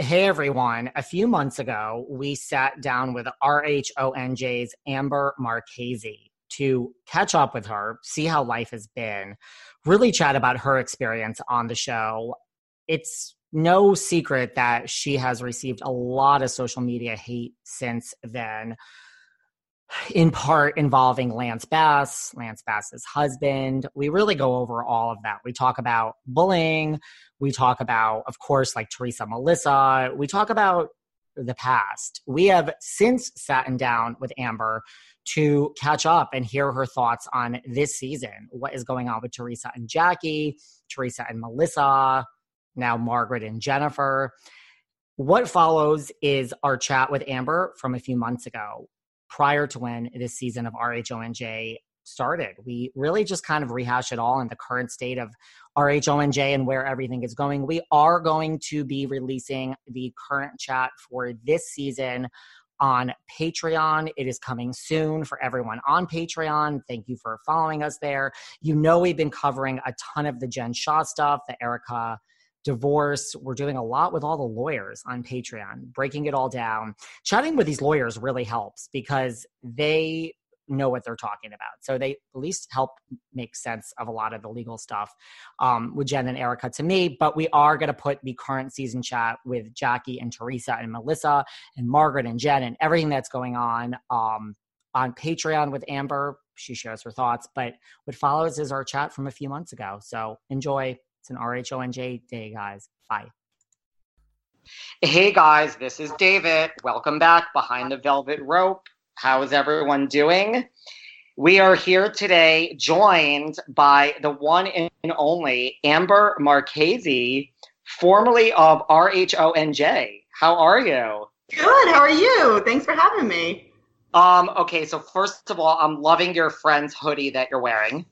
Hey everyone, a few months ago, we sat down with RHONJ's Amber Marchese to catch up with her, see how life has been, really chat about her experience on the show. It's no secret that she has received a lot of social media hate since then, in part involving Lance Bass, Lance Bass's husband. We really go over all of that. We talk about bullying. We talk about, of course, like Teresa Melissa. We talk about the past. We have since sat down with Amber to catch up and hear her thoughts on this season. What is going on with Teresa and Jackie, Teresa and Melissa, now Margaret and Jennifer. What follows is our chat with Amber from a few months ago, prior to when this season of RHONJ started. We really just kind of rehash it all in the current state of RHONJ and where everything is going. We are going to be releasing the current chat for this season on Patreon. It is coming soon for everyone on Patreon. Thank you for following us there. You know, we've been covering a ton of the Jen Shaw stuff, the Erika divorce. We're doing a lot with all the lawyers on Patreon, breaking it all down. Chatting with these lawyers really helps because they know what they're talking about. So they at least help make sense of a lot of the legal stuff um, with Jen and Erica to me. But we are going to put the current season chat with Jackie and Teresa and Melissa and Margaret and Jen and everything that's going on um, on Patreon with Amber. She shares her thoughts. But what follows is our chat from a few months ago. So enjoy. It's an RHONJ day, guys. Bye. Hey guys, this is David. Welcome back behind the velvet rope. How is everyone doing? We are here today joined by the one and only Amber Marchese, formerly of RHONJ. How are you? Good. How are you? Thanks for having me. Um, okay, so first of all, I'm loving your friend's hoodie that you're wearing.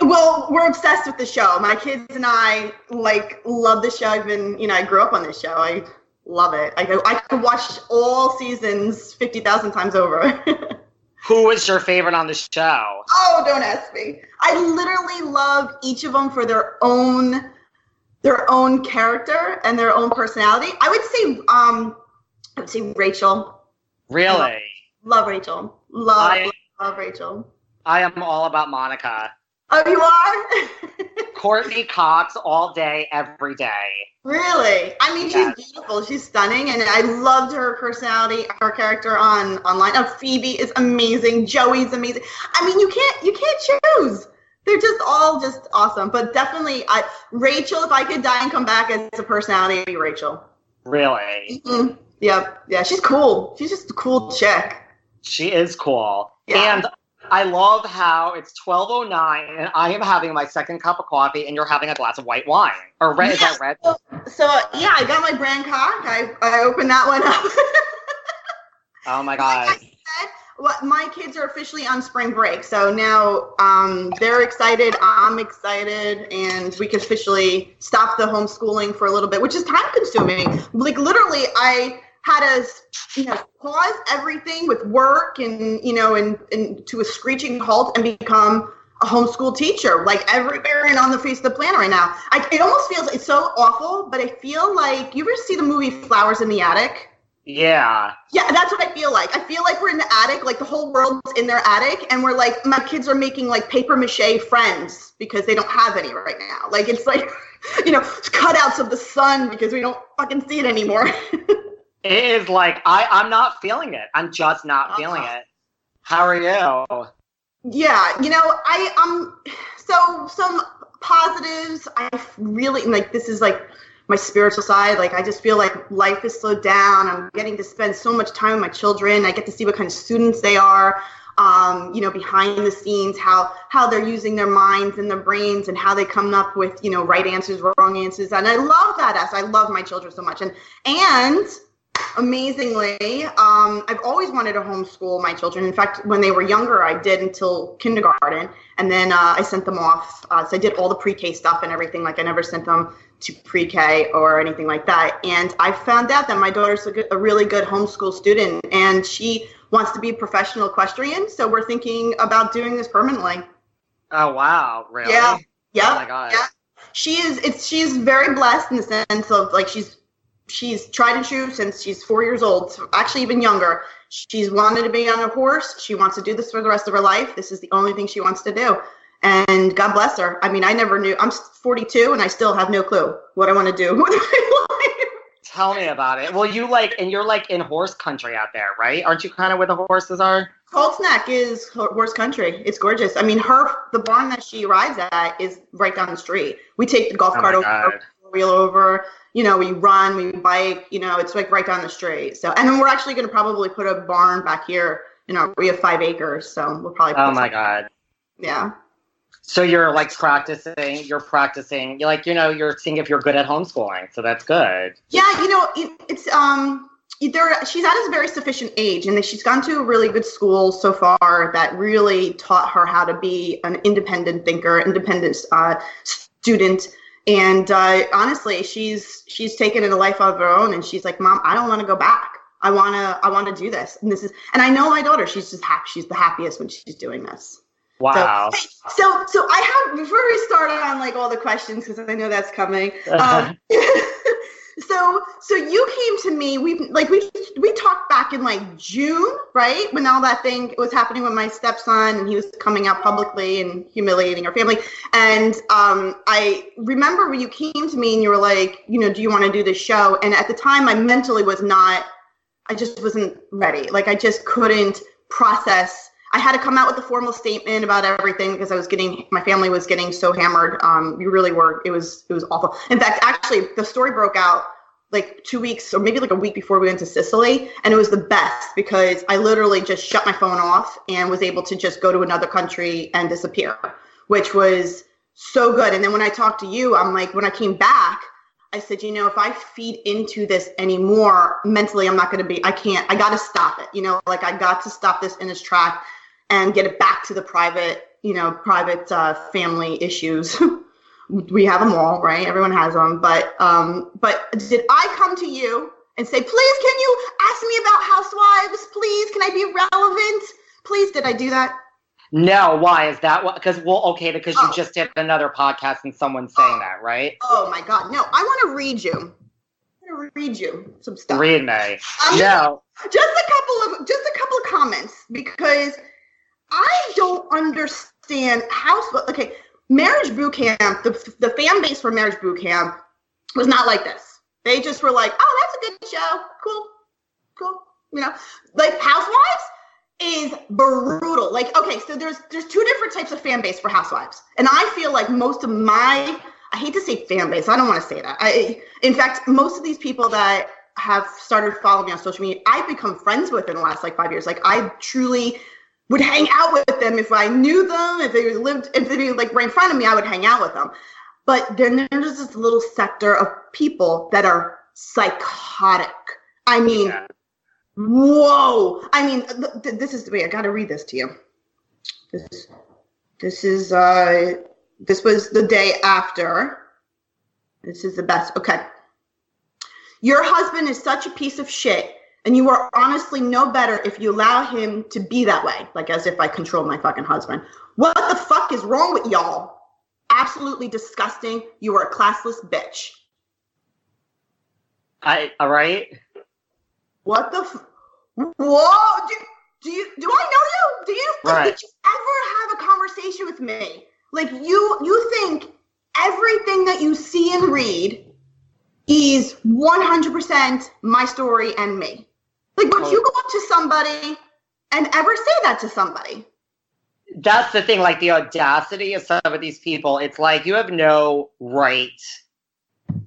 Well, we're obsessed with the show. My kids and I like love the show. I've been, you know, I grew up on this show. I love it. I go, I could watch all seasons fifty thousand times over. Who is your favorite on the show? Oh, don't ask me. I literally love each of them for their own, their own character and their own personality. I would say, um, I would say Rachel. Really? Love, love Rachel. Love, I, love Rachel. I am all about Monica. Oh, you are? Courteney Cox all day, every day. Really? I mean, yes. she's beautiful. She's stunning, and I loved her personality, her character on online. Oh, Phoebe is amazing. Joey's amazing. I mean, you can't you can't choose. They're just all just awesome. But definitely, I Rachel. If I could die and come back as a personality, be Rachel. Really? Mm-hmm. Yep. Yeah, she's cool. She's just a cool chick. She is cool. Yeah. And I love how it's 12:09 and I am having my second cup of coffee and you're having a glass of white wine. Or red yeah. is that red? So, so, yeah, I got my Brancott. I I opened that one up. oh my god. Like said, well, my kids are officially on spring break, so now um, they're excited. I'm excited, and we can officially stop the homeschooling for a little bit, which is time consuming. Like literally, I had to, you know, pause everything with work and you know, and, and to a screeching halt and become a homeschool teacher, like every parent on the face of the planet right now. I, it almost feels it's so awful, but I feel like you ever see the movie Flowers in the Attic? Yeah. Yeah, that's what I feel like. I feel like we're in the attic, like the whole world's in their attic, and we're like, my kids are making like paper mache friends because they don't have any right now. Like it's like, you know, cutouts of the sun because we don't fucking see it anymore. it is like I I'm not feeling it. I'm just not uh-huh. feeling it. How are you? Yeah, you know, I um so some positives. I really like this is like my spiritual side. Like I just feel like life is slowed down. I'm getting to spend so much time with my children. I get to see what kind of students they are. Um, you know, behind the scenes, how how they're using their minds and their brains, and how they come up with you know right answers, wrong answers, and I love that. As I love my children so much, and and amazingly, um, I've always wanted to homeschool my children. In fact, when they were younger, I did until kindergarten, and then uh, I sent them off. Uh, so I did all the pre-K stuff and everything. Like I never sent them to pre-K or anything like that. And I found out that my daughter's a, good, a really good homeschool student, and she wants to be a professional equestrian. So we're thinking about doing this permanently. Oh wow! Really? Yeah. Yeah. Oh my god. Yeah. She is. It's. She's very blessed in the sense of like she's she's tried and true since she's four years old, actually even younger. She's wanted to be on a horse. She wants to do this for the rest of her life. This is the only thing she wants to do. And God bless her. I mean, I never knew. I'm 42 and I still have no clue what I want to do with my life. Tell me about it. Well, you like, and you're like in horse country out there, right? Aren't you kind of where the horses are? Colts Neck is horse country. It's gorgeous. I mean, her the barn that she rides at is right down the street. We take the golf oh cart over, wheel over you know, we run, we bike, you know, it's like right down the street. So, and then we're actually going to probably put a barn back here. You know, we have five acres, so we'll probably. oh my god. Yeah. So you're like practicing. You're practicing. You're like you know you're seeing if you're good at homeschooling. So that's good. Yeah, you know it, it's um. There, she's at a very sufficient age, and she's gone to a really good school so far that really taught her how to be an independent thinker, independent uh, student and uh, honestly, she's she's taken a life of her own, and she's like, "Mom, I don't want to go back. I wanna I want to do this." And this is, and I know my daughter. She's just happy. She's the happiest when she's doing this. Wow. So, so, so I have before we start on like all the questions because I know that's coming. Um, so so you came to me we like we we talked back in like june right? When all that thing was happening with my stepson and he was coming out publicly and humiliating our family. And um, i remember when you came to me and you were like you know do you want to do this show? And at the time i mentally was not i just wasn't ready. Like i just couldn't process I had to come out with a formal statement about everything because I was getting my family was getting so hammered. Um, we really were. It was it was awful. In fact, actually, the story broke out like two weeks or maybe like a week before we went to Sicily, and it was the best because I literally just shut my phone off and was able to just go to another country and disappear, which was so good. And then when I talked to you, I'm like, when I came back, I said, you know, if I feed into this anymore mentally, I'm not going to be, I can't, I got to stop it. You know, like I got to stop this in its track and get it back to the private, you know, private uh, family issues. we have them all, right? Everyone has them. But um, but did I come to you and say, please, can you ask me about housewives? Please, can I be relevant? Please, did I do that? No, why is that? What? Because well, okay, because you oh. just did another podcast and someone's saying oh. that, right? Oh my God, no! I want to read you. I'm gonna read you some stuff. Read me. Um, no. Just a couple of just a couple of comments because I don't understand how. Okay, Marriage Boot Camp, the, the fan base for Marriage Boot Camp was not like this. They just were like, oh, that's a good show. Cool. Cool. You know, like Housewives is brutal. Like, okay, so there's there's two different types of fan base for Housewives. And I feel like most of my I hate to say fan base, I don't want to say that. I in fact, most of these people that have started following me on social media, I've become friends with in the last like five years. Like I truly would hang out with them if I knew them, if they lived, if they were like right in front of me, I would hang out with them. But then there's this little sector of people that are psychotic. I mean, yeah. Whoa! I mean, th- th- this is wait. I got to read this to you. This, this is uh, this was the day after. This is the best. Okay. Your husband is such a piece of shit, and you are honestly no better if you allow him to be that way. Like as if I control my fucking husband. What the fuck is wrong with y'all? Absolutely disgusting. You are a classless bitch. I all right. What the? F- Whoa! Do, do you? Do I know you? Do you? Like, Right. Did you ever have a conversation with me? Like you? You think everything that you see and read is 100% my story and me? Like, would you oh. go up to somebody and ever say that to somebody? That's the thing, like the audacity of some of these people. It's like you have no right.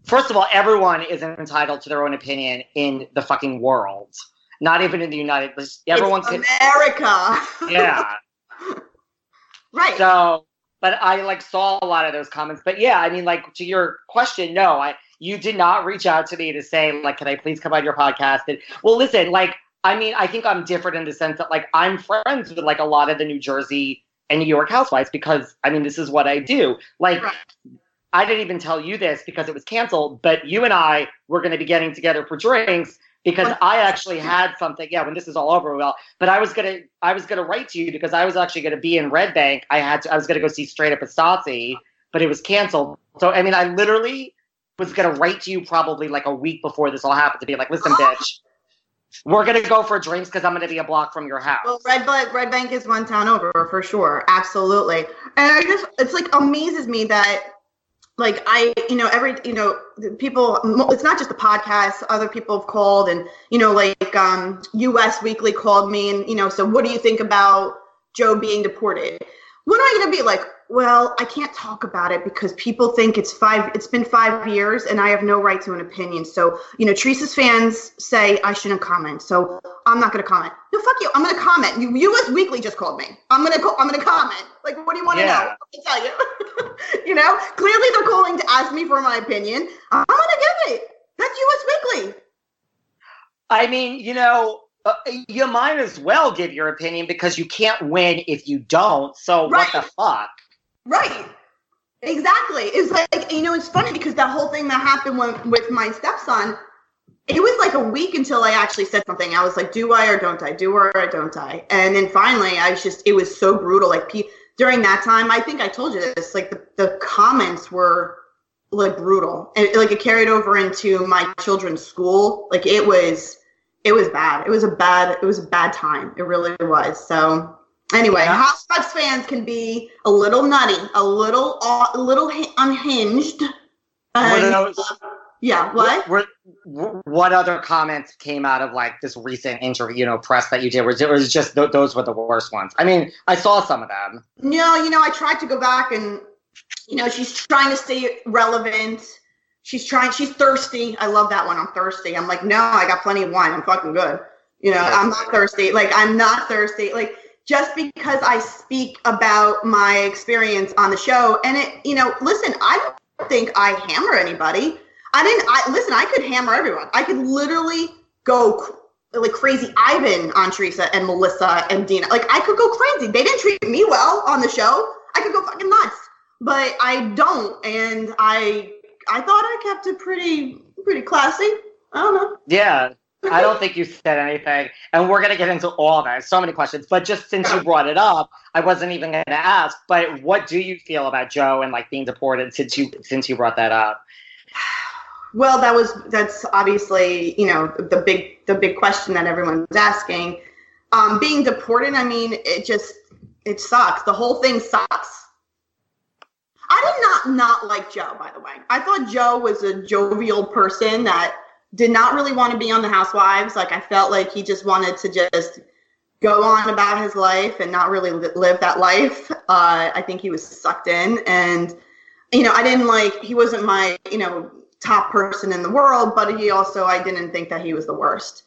First of all, everyone is entitled to their own opinion in the fucking world. Not even in the United States. Everyone it's can. America. Yeah. right. So, but I like saw a lot of those comments. But yeah, I mean, like to your question, no, I you did not reach out to me to say like, can I please come on your podcast? And well, listen, like, I mean, I think I'm different in the sense that like I'm friends with like a lot of the New Jersey and New York housewives because I mean, this is what I do. Like. Right. I didn't even tell you this because it was canceled, but you and I were going to be getting together for drinks because I actually had something. Yeah, when this is all over, well, but I was gonna, I was gonna write to you because I was actually gonna be in Red Bank. I had to, I was gonna go see Straight Up Estasi, but it was canceled. So I mean, I literally was gonna write to you probably like a week before this all happened to be like, listen, bitch, we're gonna go for drinks because I'm gonna be a block from your house. Well, Red Bank, Red Bank is one town over for sure, absolutely. And I just, it's like amazes me that, like I, you know, every, you know, people. It's not just the podcast. Other people have called, and you know, like um, U.S. Weekly called me, and you know, so what do you think about Joe being deported? When am I going to be like, well, I can't talk about it because people think it's five. It's been five years, and I have no right to an opinion. So, you know, Teresa's fans say I shouldn't comment, so I'm not going to comment. No, fuck you. I'm going to comment. You, U.S. Weekly just called me. I'm going to. Co- I'm going to comment. Like, what do you want to Yeah. know? I tell you. you know, clearly they're calling to ask me for my opinion. I'm going to give it. That's U.S. Weekly. I mean, you know, uh, you might as well give your opinion because you can't win if you don't. So Right. what the fuck? Right. Exactly. It's like you know, it's funny because that whole thing that happened when, with my stepson, it was like a week until I actually said something. I was like, "Do I or don't I? Do or don't I?" And then finally, I was just, it was so brutal. Like pe- during that time, I think I told you this. Like the, the comments were like brutal, and like it carried over into my children's school. Like it was, it was bad. It was a bad, it was a bad time. It really was. So Anyway, Yeah. Housewives fans can be a little nutty, a little, a little unhinged. And, those- yeah, what? Were, were- what other comments came out of like this recent interview, you know, press that you did? Was it was just th- those were the worst ones? I mean, I saw some of them. No, you know, I tried to go back and, you know, she's trying to stay relevant. She's trying, she's thirsty. I love that one. I'm thirsty. I'm like, no, I got plenty of wine. I'm fucking good. You know, I'm not thirsty. Like, I'm not thirsty. Like, just because I speak about my experience on the show, and it, you know, listen, I don't think I hammer anybody. I didn't, I listen, I could hammer everyone. I could literally go like crazy Ivan on Teresa and Melissa and Dina. Like I could go crazy. They didn't treat me well on the show. I could go fucking nuts, but I don't. And I I thought I kept it pretty pretty classy. I don't know. Yeah. I don't think you said anything, and we're gonna get into all that. So many questions, but just since you brought it up, I wasn't even gonna ask. But what do you feel about Joe and like being deported since you since you brought that up? Well, that was that's obviously you know the big the big question that everyone's asking. Um, being deported, I mean, it just it sucks. The whole thing sucks. I did not not like Joe, by the way. I thought Joe was a jovial person that did not really want to be on the Housewives. Like I felt like he just wanted to just go on about his life and not really li- live that life. Uh, I think he was sucked in, and you know, I didn't like. He wasn't my you know top person in the world, but he also I didn't think that he was the worst.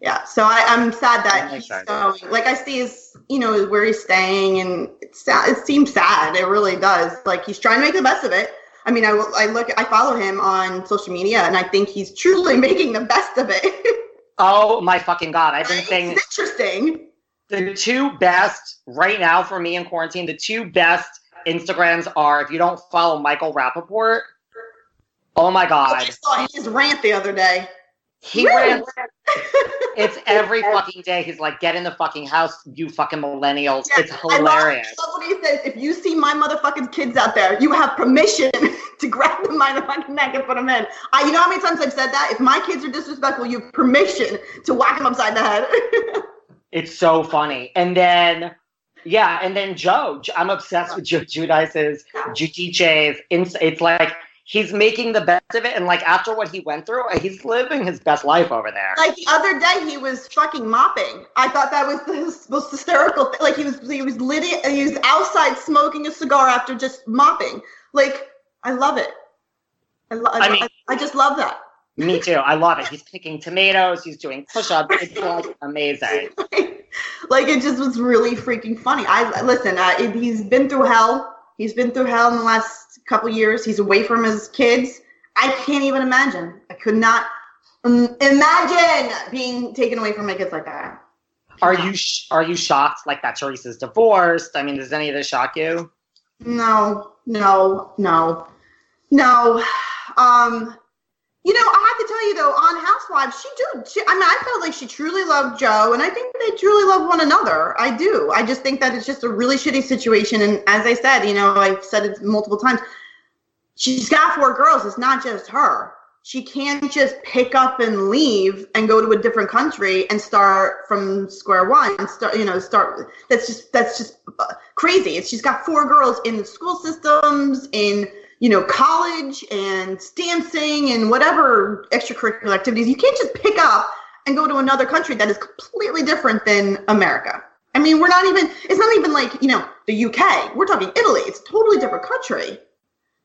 Yeah, so I, I'm sad that he's going. Like I see his, you know, where he's staying, and it's sad. It seems sad. It really does. Like he's trying to make the best of it. I mean, I, I look, I follow him on social media, and I think he's truly making the best of it. Oh my fucking god! I've been saying It's interesting. the two best right now for me in quarantine. The two best Instagrams are if you don't follow Michael Rapaport. Oh my oh, I god, just saw his rant the other day. He Really? ran. It's every fucking day. He's like, "Get in the fucking house, you fucking millennials." Yeah, it's I love, hilarious. I love what he says. If you see my motherfucking kids out there, you have permission to grab them by the fucking neck and put them in. I, you know how many times I've said that? If my kids are disrespectful, you have permission to whack them upside the head. It's so funny. And then, yeah, and then Joe. I'm obsessed with Joe Giudice's, Giudice's. It's, it's like he's making the best of it. And like after what he went through, he's living his best life over there. like the other day, he was fucking mopping. I thought that was the most hysterical thing. Like he was, he was lit. He was outside smoking a cigar after just mopping. Like I love it. I, lo- I mean- I, I just love that. Me too. I love it. He's picking tomatoes. He's doing push-ups. It's like amazing. like it just was really freaking funny. I listen. Uh, it, he's been through hell. He's been through hell in the last couple years. He's away from his kids. I can't even imagine. I could not imagine being taken away from my kids like that. Are you sh- are you shocked like that Teresa's divorced? I mean, does any of this shock you? No, no, no, no. Um, you know, I have to tell you though, on Housewives, she do. She, I mean, I felt like she truly loved Joe, and I think they truly love one another. I do. I just think that it's just a really shitty situation, and as I said, you know, I've said it multiple times. She's got four girls. It's not just her. She can't just pick up and leave and go to a different country and start from square one and start, you know, start. That's just that's just uh, crazy. It's, she's got four girls in the school systems, in you know, college and dancing and whatever extracurricular activities. You can't just pick up and go to another country that is completely different than America. I mean, we're not even. It's not even like you know the UK. We're talking Italy. It's a totally different country.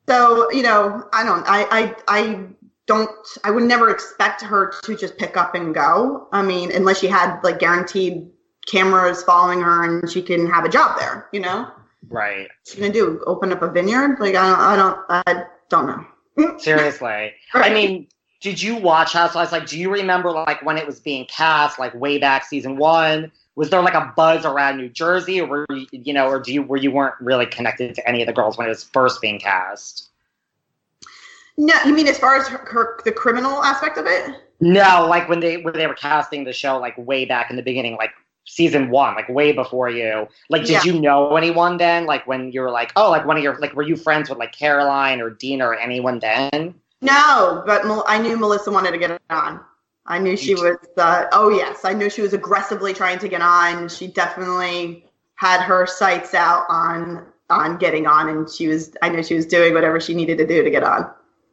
So you know, I don't. I I I don't. I would never expect her to just pick up and go. I mean, unless she had like guaranteed cameras following her and she can have a job there. You know, Right. what's she gonna do? Open up a vineyard? Like I don't. I don't. I don't know. Seriously. I mean, did you watch Housewives? Like, do you remember like when it was being cast, like way back season one? Was there like a buzz around New Jersey, or were you, you know, or do you where you weren't really connected to any of the girls when it was first being cast? No, you mean as far as her, her the criminal aspect of it? No, like when they when they were casting the show, like way back in the beginning, like season one, like way before you. Like, did Yeah. you know anyone then? Like when you were like, oh, like one of your like, were you friends with like Caroline or Dina or anyone then? No, but I knew Melissa wanted to get it on. I knew she was. Uh, oh yes, I knew she was aggressively trying to get on. She definitely had her sights out on on getting on, and she was. I knew she was doing whatever she needed to do to get on.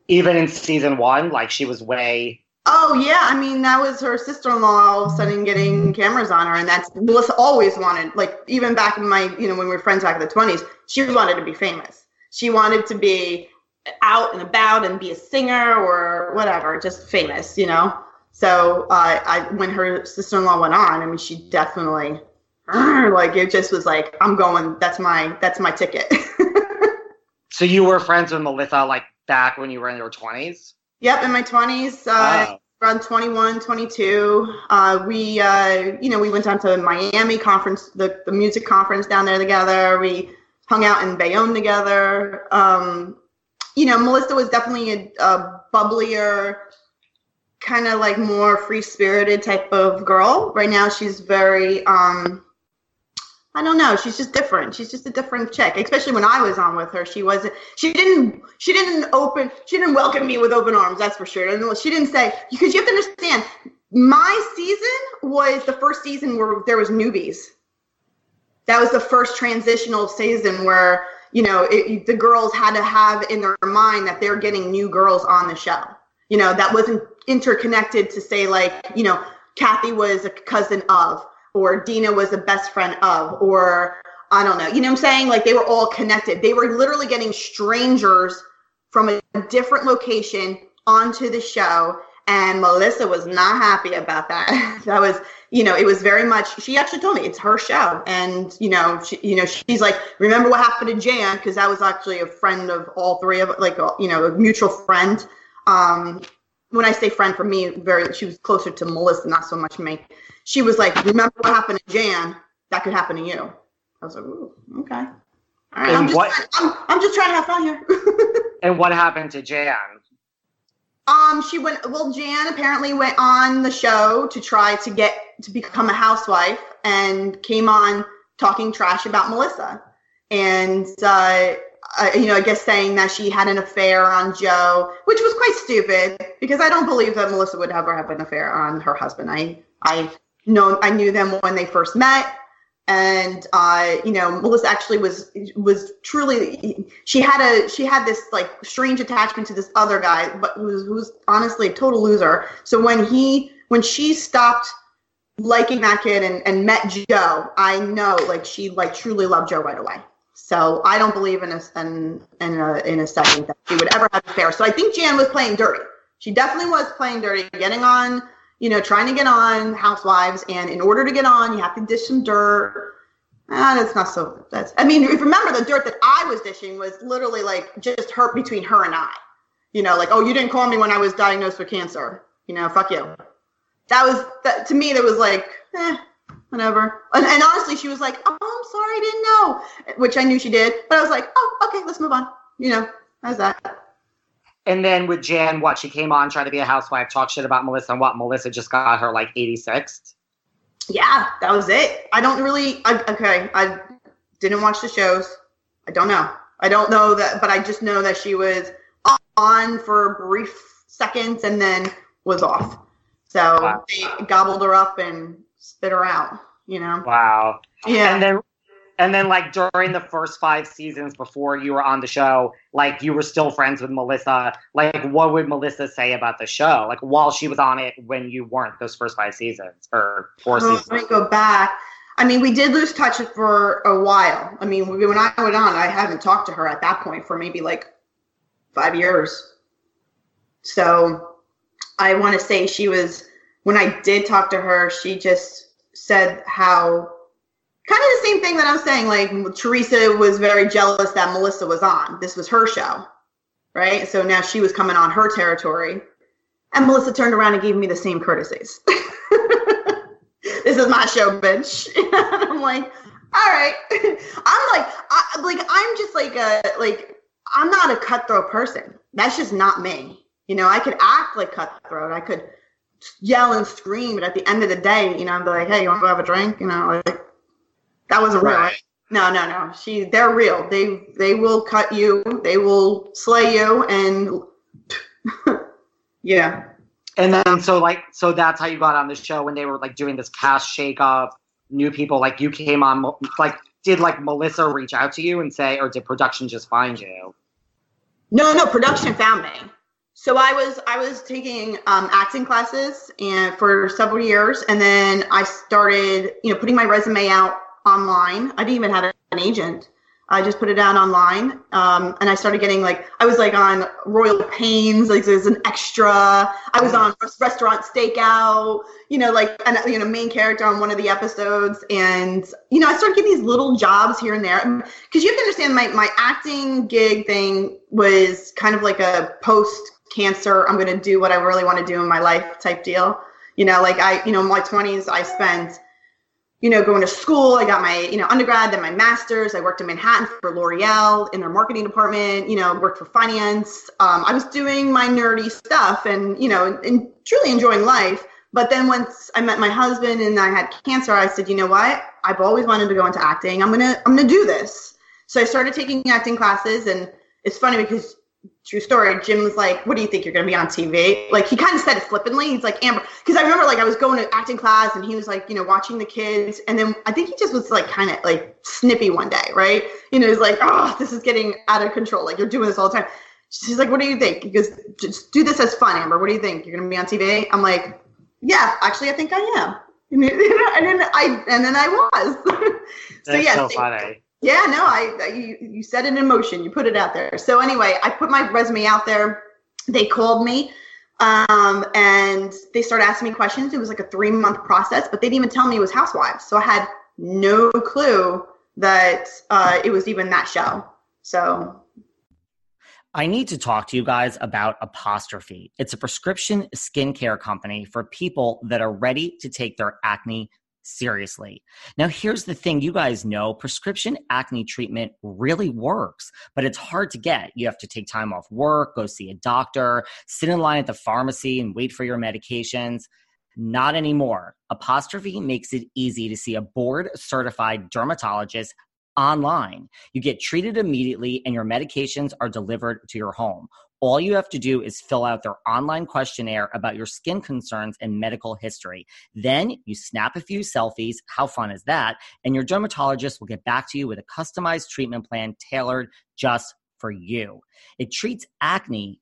Even in season one, like she was way. Oh yeah, I mean that was her sister-in-law all of a sudden getting cameras on her, and that's Melissa always wanted. Like even back in my, you know, when we were friends back in the twenties, she wanted to be famous. She wanted to be out and about and be a singer or whatever, just famous, you know. So uh, I, when her sister-in-law went on, I mean, she definitely, like, it just was like, I'm going. That's my, that's my ticket. So you were friends with Melissa like back when you were in your twenties. Yep, in my 20s, uh, Wow. around 21, 22. Uh, we, uh, you know, we went down to Miami conference, the, the music conference down there together. We hung out in Bayonne together. Um, you know, Melissa was definitely a, a bubblier, kind of like more free spirited type of girl. Right now, she's very, um, I don't know. She's just different. She's just a different chick. Especially when I was on with her, she wasn't. She didn't. She didn't open. She didn't welcome me with open arms. That's for sure. And she didn't say because you have to understand. My season was the first season where there was newbies. That was the first transitional season where you know it, the girls had to have in their mind that they're getting new girls on the show. You know that wasn't interconnected to say like you know Kathy was a cousin of or Dina was a best friend of, or I don't know. You know what I'm saying? Like they were all connected. They were literally getting strangers from a different location onto the show. And Melissa was not happy about that. that was, you know, it was very much. She actually told me it's her show, and you know, she, you know, she's like, remember what happened to Jan because that was actually a friend of all three of, like, you know, a mutual friend. Um, when I say friend for me, very she was closer to Melissa, not so much me. She was like, "Remember what happened to Jan? That could happen to you." I was like, Ooh, "Okay, all right." And I'm just, what- trying, I'm, I'm just trying to have fun here. And what happened to Jan? Um, she went. Well, Jan apparently went on the show to try to get to become a housewife, and came on talking trash about Melissa, and uh, uh, you know, I guess saying that she had an affair on Joe, which was quite stupid because I don't believe that Melissa would ever have an affair on her husband. I I know I knew them when they first met. And uh, you know melissa actually was was truly she had a she had this like strange attachment to this other guy but who was, was honestly a total loser. So when he when she stopped liking that kid and, and met joe i know like she like truly loved joe right away. So i don't believe in a in, in a in a second that she would ever have an affair. So i think jan was playing dirty. She definitely was playing dirty getting on you know, trying to get on Housewives, and in order to get on, you have to dish some dirt. Ah, that's not so. That's. I mean, remember the dirt that I was dishing was literally like just hurt between her and I. You know, like, oh, you didn't call me when I was diagnosed with cancer. You know, fuck you. That was that to me. That was like, eh, whatever. And, and honestly, she was like, oh, I'm sorry, I didn't know, which I knew she did. But I was like, oh, okay, let's move on. You know, how's that? And then with Jan, what she came on, tried to be a housewife, talk shit about Melissa, and what Melissa just got her like 86th. yeah, that was it. I don't really. I, okay, I didn't watch the shows. I don't know. I don't know that, but I just know that she was on for brief seconds and then was off. So Wow. they gobbled her up and spit her out. You know. Wow. Yeah. And then and then like during the first five seasons before you were on the show, like you were still friends with Melissa. Like what would Melissa say about the show? Like while she was on it when you weren't those first five seasons or four Oh, seasons. go back. I mean, we did lose touch for a while. I mean, when I went on, I haven't talked to her at that point for maybe like five years. So I want to say she was, when I did talk to her, she just said how kind of the same thing that I'm saying. Like Teresa was very jealous that Melissa was on. This was her show, right? So now she was coming on her territory. And Melissa turned around and gave me the same courtesies. this is my show, bitch. I'm like, all right. I'm like, I, like I'm just like a like I'm not a cutthroat person. That's just not me. You know, I could act like cutthroat. I could yell and scream, but at the end of the day, you know, be like, hey, you want to have a drink? You know, like that wasn't real. Right. No, no, no. She, they're real. They, they will cut you. They will slay you, and yeah. And then so like so that's how you got on the show when they were like doing this cast shake up, new people like you came on like did like Melissa reach out to you and say or did production just find you? No, no, production found me. So I was I was taking um, acting classes and for several years, and then I started you know putting my resume out online. I didn't even have an agent. I just put it out online, um, and I started getting like I was like on Royal Pains, like there's an extra. I was on Restaurant Stakeout, you know, like an you know main character on one of the episodes, and you know I started getting these little jobs here and there because you have to understand my my acting gig thing was kind of like a post cancer. I'm gonna do what I really want to do in my life type deal. You know, like I you know in my 20s I spent you know, going to school. I got my, you know, undergrad, then my master's. I worked in Manhattan for L'Oreal in their marketing department, you know, worked for finance. Um, I was doing my nerdy stuff and, you know, and, and truly enjoying life. But then once I met my husband and I had cancer, I said, you know what? I've always wanted to go into acting. I'm gonna, I'm gonna do this. So I started taking acting classes, and it's funny because true story. Jim was like, "What do you think you're gonna be on TV?" Like he kind of said it flippantly. He's like, "Amber," because I remember like I was going to acting class and he was like, you know, watching the kids, and then I think he just was like kind of like snippy one day, right? You know, he's like, "Oh, this is getting out of control. Like you're doing this all the time." She's like, "What do you think?" He goes, "Just do this as fun, Amber. What do you think? You're gonna be on TV?" I'm like, "Yeah, actually, I think I am." And then I and then I was. so That's yeah, so- funny. Yeah, no, I, you, you set it in motion. You put it out there. So anyway, I put my resume out there. They called me, um, and they started asking me questions. It was like a three month process, but they didn't even tell me it was Housewives. So I had no clue that uh, it was even that show. So I need to talk to you guys about Apostrophe. It's a prescription skincare company for people that are ready to take their acne seriously. Now, here's the thing you guys know prescription acne treatment really works, but it's hard to get. You have to take time off work, go see a doctor, sit in line at the pharmacy, and wait for your medications. Not anymore. Apostrophe makes it easy to see a board certified dermatologist online. You get treated immediately and your medications are delivered to your home. All you have to do is fill out their online questionnaire about your skin concerns and medical history. Then you snap a few selfies. How fun is that? And your dermatologist will get back to you with a customized treatment plan tailored just for you. It treats acne,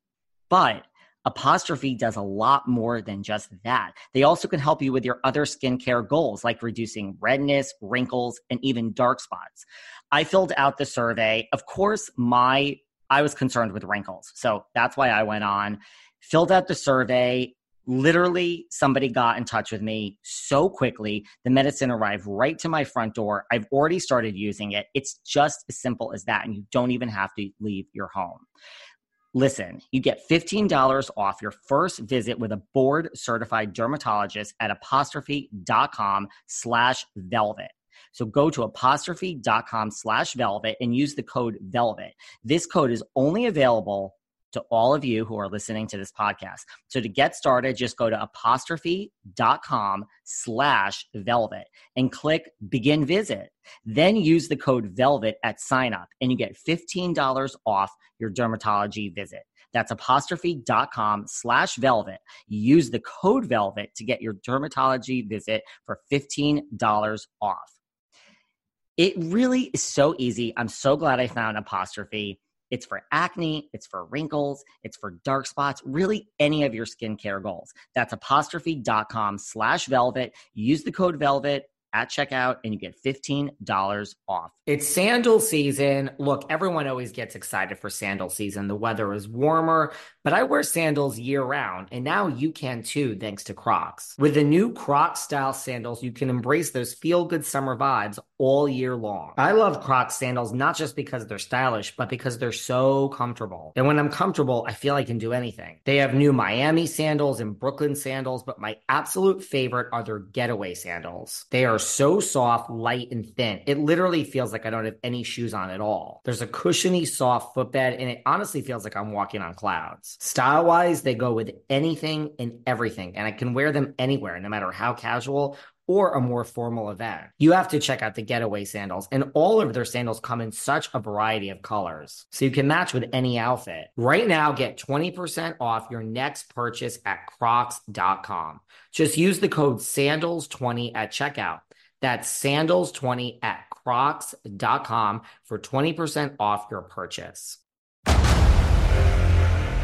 but Apostrophe does a lot more than just that. They also can help you with your other skincare goals, like reducing redness, wrinkles, and even dark spots. I filled out the survey. Of course, my I was concerned with wrinkles. So that's why I went on, filled out the survey. Literally, somebody got in touch with me so quickly. The medicine arrived right to my front door. I've already started using it. It's just as simple as that. And you don't even have to leave your home. Listen, you get $15 off your first visit with a board certified dermatologist at apostrophe.com slash velvet. So go to apostrophe.com slash velvet and use the code velvet. This code is only available to all of you who are listening to this podcast. So to get started, just go to apostrophe.com slash velvet and click begin visit. Then use the code velvet at sign up and you get $15 off your dermatology visit. That's apostrophe.com slash velvet. Use the code velvet to get your dermatology visit for $15 off. It really is so easy. I'm so glad I found apostrophe. It's for acne, it's for wrinkles, it's for dark spots, really any of your skincare goals. That's apostrophe.com slash velvet. Use the code velvet at checkout and you get $15 off. It's sandal season. Look, everyone always gets excited for sandal season. The weather is warmer, but I wear sandals year round, and now you can too, thanks to Crocs. With the new Crocs style sandals, you can embrace those feel good summer vibes all year long. I love Crocs sandals not just because they're stylish, but because they're so comfortable. And when I'm comfortable, I feel I can do anything. They have new Miami sandals and Brooklyn sandals, but my absolute favorite are their getaway sandals. They are so soft, light, and thin. It literally feels like I don't have any shoes on at all. There's a cushiony, soft footbed, and it honestly feels like I'm walking on clouds. Style wise, they go with anything and everything, and I can wear them anywhere, no matter how casual or a more formal event. You have to check out the getaway sandals, and all of their sandals come in such a variety of colors, so you can match with any outfit. Right now, get 20% off your next purchase at crocs.com. Just use the code SANDALS20 at checkout. That's sandals20 at crocs.com for 20% off your purchase.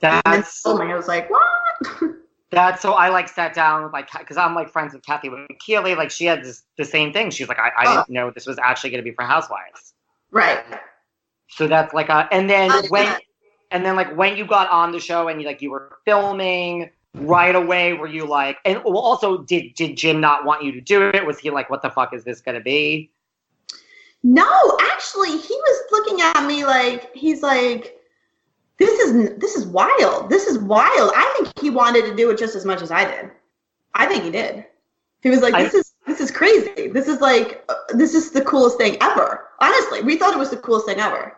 That's my, I was like, what? That's so I like sat down with like because I'm like friends with Kathy Keeley. Like she had this, the same thing. She's like, I, I oh. didn't know this was actually going to be for Housewives. Right. So that's like a and then when and then like when you got on the show and you like you were filming right away, were you like and well, also did did Jim not want you to do it? Was he like, what the fuck is this going to be? No, actually, he was looking at me like he's like this is this is wild. This is wild. I think he wanted to do it just as much as I did. I think he did. He was like, "This I, is this is crazy. This is like uh, this is the coolest thing ever." Honestly, we thought it was the coolest thing ever.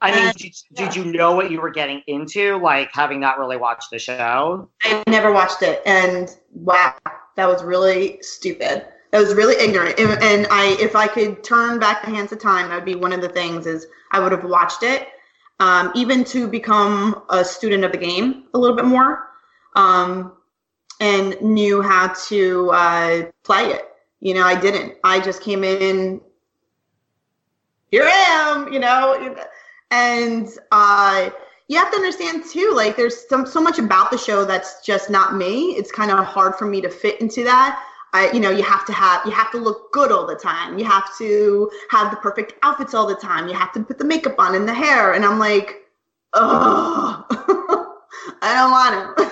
I mean, and, did, yeah. did you know what you were getting into, like having not really watched the show? I never watched it, and wow, that was really stupid. That was really ignorant. And, and I, if I could turn back the hands of time, that would be one of the things. Is I would have watched it um, even to become a student of the game a little bit more um, and knew how to uh, play it. You know, I didn't. I just came in, here I am, you know, and uh, you have to understand too, like there's some so much about the show that's just not me. It's kind of hard for me to fit into that. I, you know, you have to have, you have to look good all the time. You have to have the perfect outfits all the time. You have to put the makeup on and the hair. And I'm like, oh, I don't want to.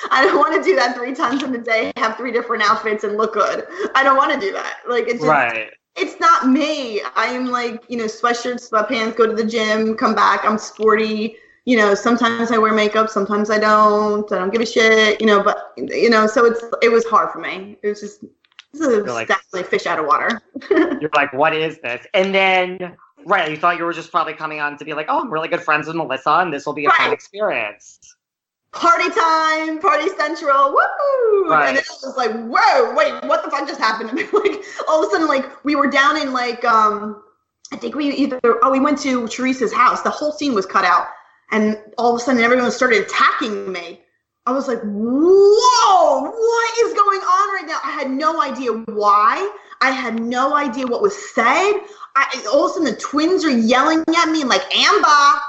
I don't want to do that three times in a day, have three different outfits and look good. I don't want to do that. Like it's just, right. It's not me. I am like, you know, sweatshirts, sweatpants, go to the gym, come back. I'm sporty. You know, sometimes I wear makeup, sometimes I don't. I don't give a shit. You know, but you know, so it's it was hard for me. It was just this is like- definitely fish out of water. You're like, what is this? And then, right, you thought you were just probably coming on to be like, oh, I'm really good friends with Melissa, and this will be a fun experience. party time, party central, woo! Right. And then I was like, whoa, wait, what the fuck just happened to me? like all of a sudden, like we were down in like um I think we either oh we went to Teresa's house. The whole scene was cut out, and all of a sudden everyone started attacking me. I was like, whoa, what is going on right now? I had no idea why. I had no idea what was said. I, all of a sudden the twins are yelling at me like, Amber,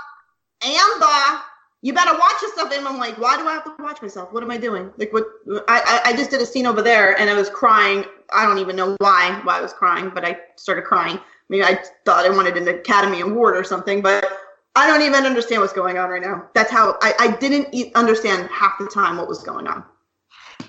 Amber, you better watch yourself. And I'm like, why do I have to watch myself? What am I doing? Like, what? I, I, I just did a scene over there and I was crying. I don't even know why, why I was crying, but I started crying. Maybe I thought I wanted an Academy Award or something, but I don't even understand what's going on right now. That's how I, I didn't e- understand half the time what was going on.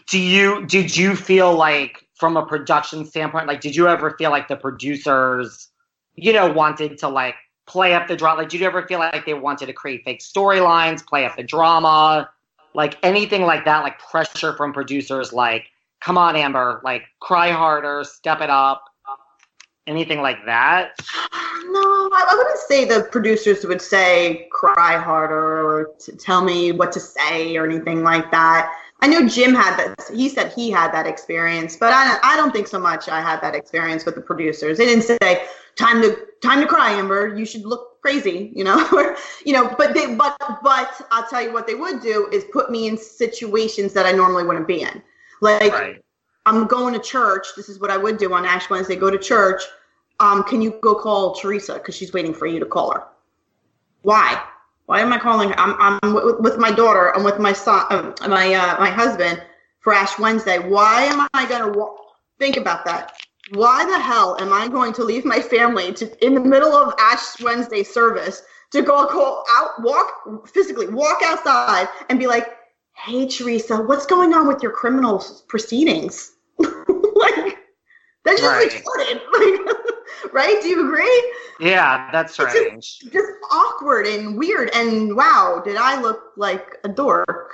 Do you did you feel like from a production standpoint, like did you ever feel like the producers, you know, wanted to like play up the drama? Like, did you ever feel like they wanted to create fake storylines, play up the drama, like anything like that? Like pressure from producers, like, come on, Amber, like cry harder, step it up, anything like that? No, I, I wouldn't say the producers would say cry harder or tell me what to say or anything like that. I know Jim had that. He said he had that experience, but I, I don't think so much. I had that experience with the producers. They didn't say time to time to cry, Amber. You should look crazy, you know, or you know. But they but but I'll tell you what they would do is put me in situations that I normally wouldn't be in. Like Right. I'm going to church. This is what I would do on Ash Wednesday. Go to church. Um, can you go call Teresa because she's waiting for you to call her? Why? Why am I calling? I'm I'm with, my daughter. I'm with my son, um, my uh, my husband for Ash Wednesday. Why am I gonna wa- think about that? Why the hell am I going to leave my family to in the middle of Ash Wednesday service to go call out, walk physically, walk outside and be like, "Hey, Teresa, what's going on with your criminal proceedings?" That's just Right. retarded. Like, right? Do you agree? Yeah, that's It's strange. Just awkward and weird. And wow, did I look like a dork?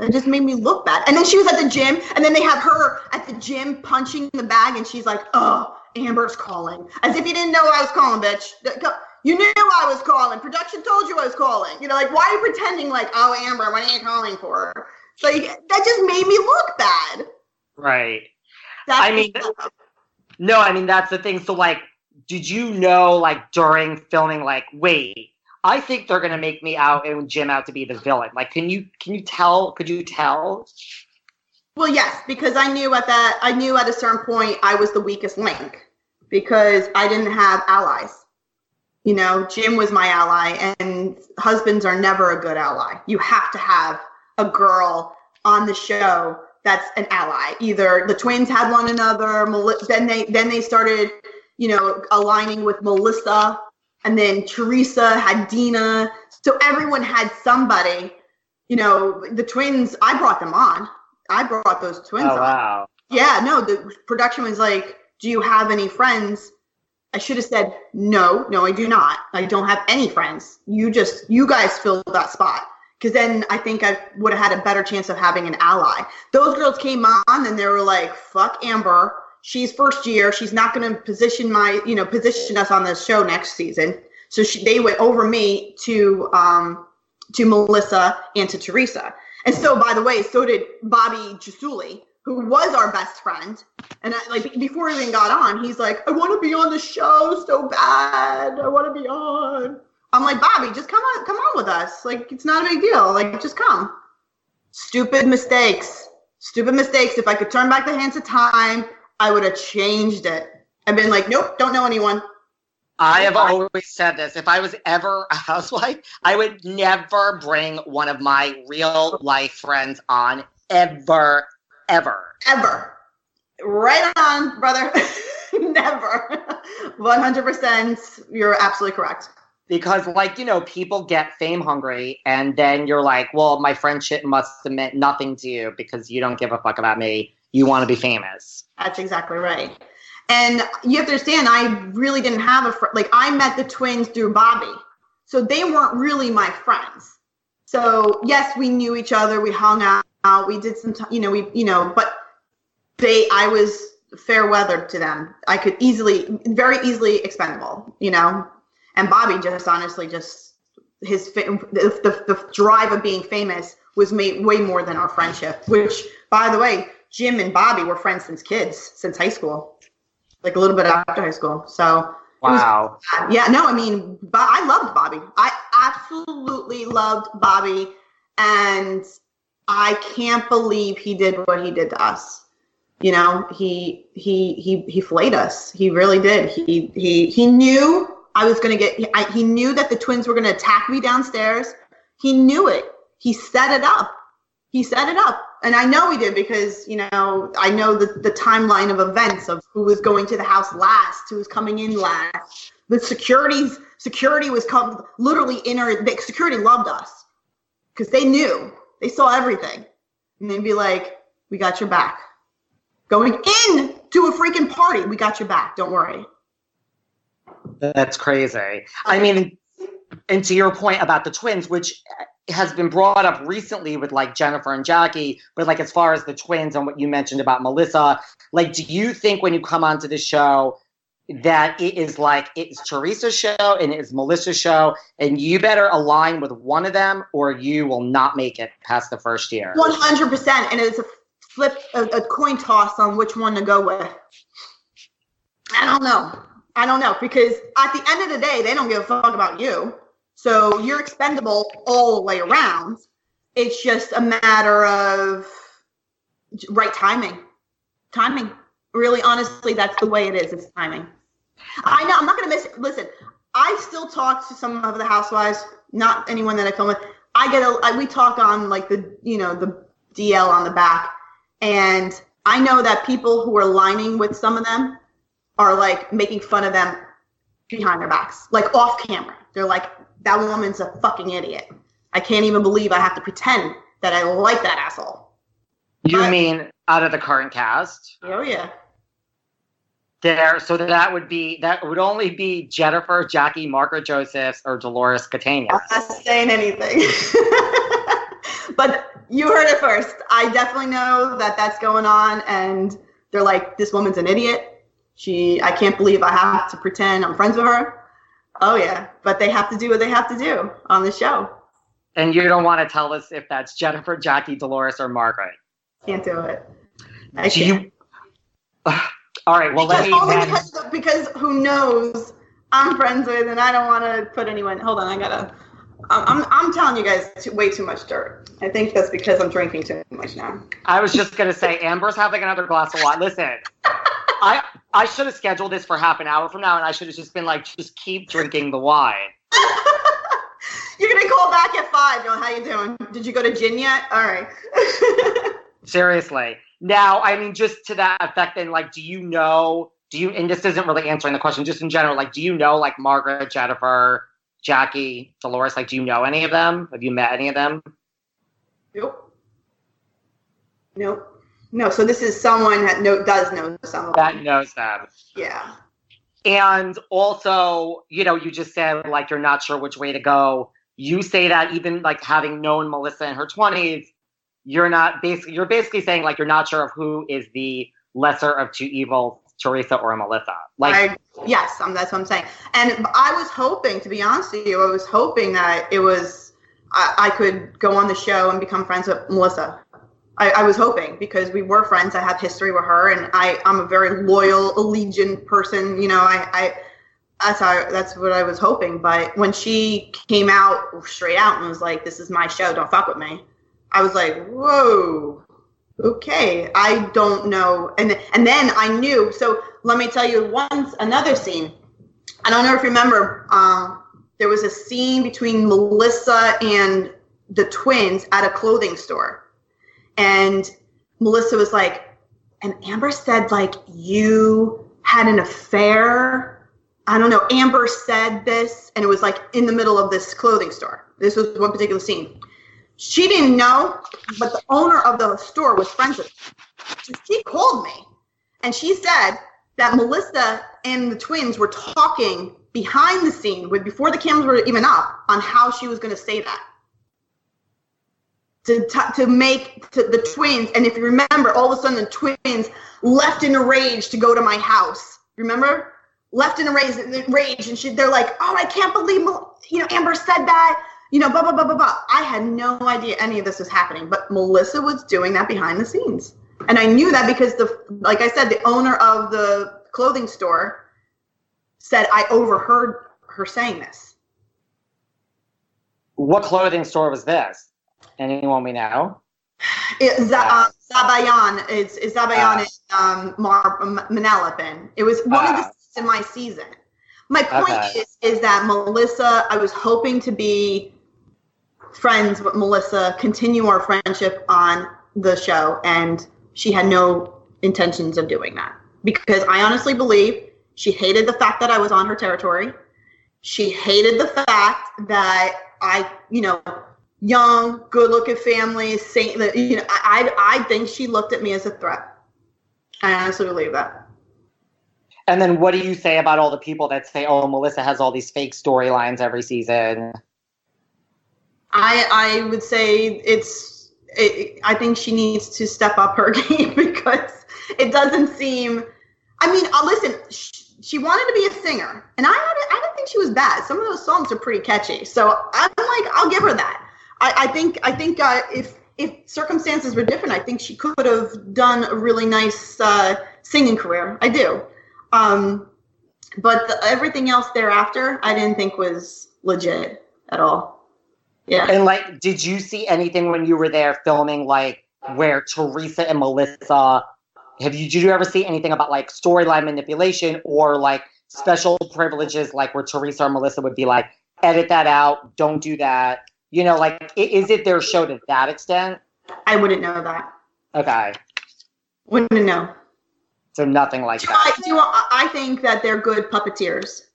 It just made me look bad. And then she was at the gym, and then they have her at the gym punching the bag, and she's like, "Oh, Amber's calling," as if you didn't know I was calling, bitch. You knew I was calling. Production told you I was calling. You know, like why are you pretending like, "Oh, Amber, what are you calling for?" Like that just made me look bad. Right. That's I mean, No, I mean that's the thing. So like, did you know like during filming, like, wait, I think they're gonna make me out and Jim out to be the villain. Like, can you can you tell? Could you tell? Well, yes, because I knew at that I knew at a certain point I was the weakest link because I didn't have allies. You know, Jim was my ally, and husbands are never a good ally. You have to have a girl on the show that's an ally. Either the twins had one another, then they then they started, you know, aligning with Melissa, and then Teresa had Dina. So everyone had somebody. You know, the twins. I brought them on. I brought those twins Oh on. wow. Yeah, no, the production was like, Do you have any friends? I should have said, No, no, I do not. I don't have any friends. You just, you guys filled that spot. Because then I think I would have had a better chance of having an ally. Those girls came on and they were like, Fuck Amber. She's first year. She's not going to position my, you know, position us on the show next season. So she, they went over me to, um, to Melissa and to Teresa. And so, by the way, so did Bobby Jasuli, who was our best friend. And I, like before he even got on, he's like, "I want to be on the show so bad. I want to be on." I'm like, "Bobby, just come on, come on with us. Like, it's not a big deal. Like, just come." Stupid mistakes. Stupid mistakes. If I could turn back the hands of time, I would have changed it. I've been like, "Nope, don't know anyone. I have always said this. If I was ever a housewife, I would never bring one of my real life friends on ever, ever. Ever. Right on, brother. Never. 100%. You're absolutely correct. Because, like, you know, people get fame hungry, and then you're like, well, my friendship must have meant nothing to you because you don't give a fuck about me. You want to be famous. That's exactly right. And you have to understand, I really didn't have a friend. Like, I met the twins through Bobby. So they weren't really my friends. So, yes, we knew each other. We hung out. We did some, t- you know, we, you know, but they, I was fair weather to them. I could easily, very easily expendable, you know. And Bobby just honestly just his the, the, the drive of being famous was made way more than our friendship. Which, by the way, Jim and Bobby were friends since kids, since high school, like a little bit after high school. So wow, yeah, no, I mean, I loved Bobby. I absolutely loved Bobby, and I can't believe he did what he did to us you know he he he he flayed us he really did he he he knew i was going to get I, he knew that the twins were going to attack me downstairs. He knew it. He set it up. He set it up. And i know he did because you know i know the, the timeline of events of who was going to the house last who was coming in last. The security's security was come literally in our security loved us because they knew. They saw everything. And they'd be like we got your back. Going in to a freaking party. We got your back. Don't worry. That's crazy. I mean, and to your point about the twins, which has been brought up recently with like Jennifer and Jackie, but like as far as the twins and what you mentioned about Melissa, like, do you think when you come onto the show that it is like it's Teresa's show and it's Melissa's show, and you better align with one of them or you will not make it past the first year? 100%. And it's a flip a, a coin toss on which one to go with. I don't know. I don't know because at the end of the day, they don't give a fuck about you. So you're expendable all the way around. It's just a matter of right timing. Timing. Really, honestly, that's the way it is. It's timing. I know. I'm not gonna miss. It. Listen, I still talk to some of the housewives. Not anyone that I film with. I get a. I, we talk on like the you know the DL on the back, and I know that people who are lining with some of them are like making fun of them behind their backs, like off camera. They're like, that woman's a fucking idiot. I can't even believe I have to pretend that I like that asshole. You but, mean out of the current cast? Oh yeah. There, so that would be that would only be Jennifer, Jackie, Margaret Josephs, or Dolores Catania. I'm not saying anything. but you heard it first. I definitely know that that's going on, and they're like, "This woman's an idiot. She, I can't believe I have to pretend I'm friends with her." Oh yeah, but they have to do what they have to do on the show. And you don't want to tell us if that's Jennifer, Jackie, Dolores, or Margaret. Can't do it. I do can't. You, all right. Well, because, let me. Then... Because, because who knows? I'm friends with, and I don't want to put anyone. Hold on, I gotta. I'm, I'm telling you guys too, way too much dirt. I think that's because I'm drinking too much now. I was just gonna say, Amber's having another glass of wine. Listen, I I should have scheduled this for half an hour from now, and I should have just been like, just keep drinking the wine. You're gonna call back at five. Yo, how you doing? Did you go to gin yet? All right. Seriously. Now, I mean, just to that effect, then, like, do you know? Do you? And this isn't really answering the question. Just in general, like, do you know, like, Margaret, Jennifer? Jackie, Dolores, like, do you know any of them? Have you met any of them? Nope. Nope. No, so this is someone that know, does know someone. That knows them. Yeah. And also, you know, you just said like you're not sure which way to go. You say that even like having known Melissa in her 20s, you're not basically you're basically saying like you're not sure of who is the lesser of two evils Teresa or Melissa. Like, I, yes, um, that's what I'm saying. And I was hoping, to be honest with you, I was hoping that it was I, I could go on the show and become friends with Melissa. I, I, was hoping because we were friends. I have history with her, and I'm a very loyal, allegiant person. You know, I I that's how that's what I was hoping. But when she came out straight out and was like, "This is my show, don't fuck with me," I was like, "Whoa." okay i don't know and and then i knew so let me tell you once another scene I don't know if you remember, um, there was a scene between Melissa and the twins at a clothing store. And Melissa was like, and Amber said, like, you had an affair. I don't know. Amber said this, and it was like in the middle of this clothing store. This was one particular scene. She didn't know, but the owner of the store was friends with. So she called me and she said that Melissa and the twins were talking behind the scene before the cameras were even up on how she was going to say that to, to make to the twins and if you remember all of a sudden the twins left in a rage to go to my house. Remember? Left in a rage, rage and she, they're like oh i can't believe you know amber said that you know blah blah blah blah blah. I had no idea any of this was happening but melissa was doing that behind the scenes. And i knew that because the like i said the owner of the clothing store said i overheard her saying this. What clothing store was this Anyone we know? It, Z- uh, Zabayan is, is Zabayan uh, is um, Mar- Manalapan. It was one uh, of the ah. in my season. My point okay. is is that Melissa, I was hoping to be friends with Melissa, continue our friendship on the show, and she had no intentions of doing that because I honestly believe she hated the fact that I was on her territory. She hated the fact that I, you know, young, good-looking family. Saint, you know, I, I think she looked at me as a threat. I honestly believe that. And then, what do you say about all the people that say, "Oh, Melissa has all these fake storylines every season"? I I would say it's. It, I think she needs to step up her game because it doesn't seem. I mean, uh, listen. She, she wanted to be a singer, and I had, I didn't think she was bad. Some of those songs are pretty catchy, so I'm like, I'll give her that. I, I think I think uh, if if circumstances were different, I think she could have done a really nice uh, singing career. I do. Um, but the, everything else thereafter, I didn't think was legit at all. Yeah. And like, did you see anything when you were there filming, like where Teresa and Melissa? Have you did you ever see anything about like storyline manipulation or like special privileges, like where Teresa or Melissa would be like, edit that out, don't do that, you know, like is it their show to that extent? I wouldn't know that. Okay. Wouldn't know. So nothing like do that. I, do I think that they're good puppeteers.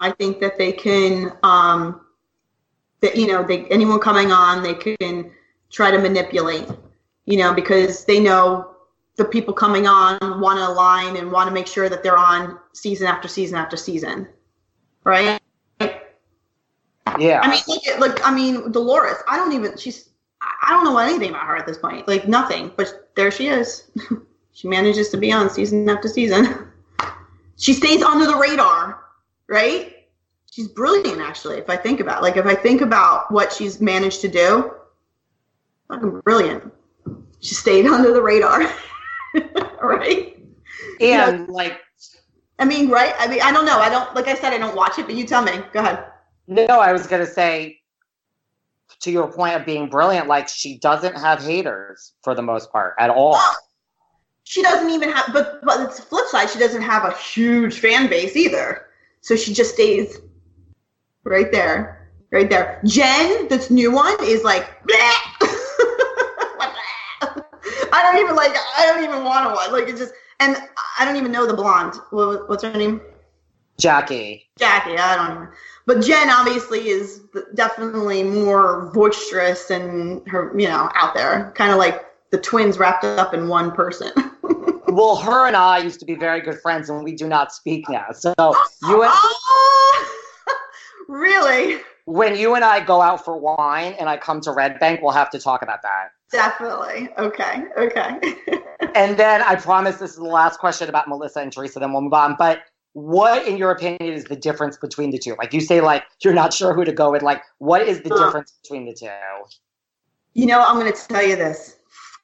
I think that they can, um, that you know, they anyone coming on, they can try to manipulate. You know, because they know the people coming on want to align and want to make sure that they're on season after season after season, right? Yeah. I mean, look at like I mean, Dolores. I don't even. She's. I don't know anything about her at this point. Like nothing. But there she is. she manages to be on season after season. she stays under the radar, right? She's brilliant, actually. If I think about, like, if I think about what she's managed to do, fucking brilliant. She stayed under the radar, right? And you know, like, I mean, right? I mean, I don't know. I don't. Like I said, I don't watch it, but you tell me. Go ahead. No, I was going to say, to your point of being brilliant, like she doesn't have haters for the most part at all. She doesn't even have, but but it's the flip side. She doesn't have a huge fan base either. So she just stays right there, right there. Jen, this new one, is like, I don't even like. I don't even want to watch. Like it's just, and I don't even know the blonde. What, what's her name? Jackie. Jackie. I don't even. But Jen obviously is definitely more boisterous and her, you know, out there, kind of like the twins wrapped up in one person. well, her and I used to be very good friends, and we do not speak now. So you and oh! really, when you and I go out for wine and I come to Red Bank, we'll have to talk about that. Definitely. Okay. Okay. and then I promise this is the last question about Melissa and Teresa. Then we'll move on. But what in your opinion is the difference between the two? Like you say like you're not sure who to go with. Like what is the difference between the two? You know i'm going to tell you this.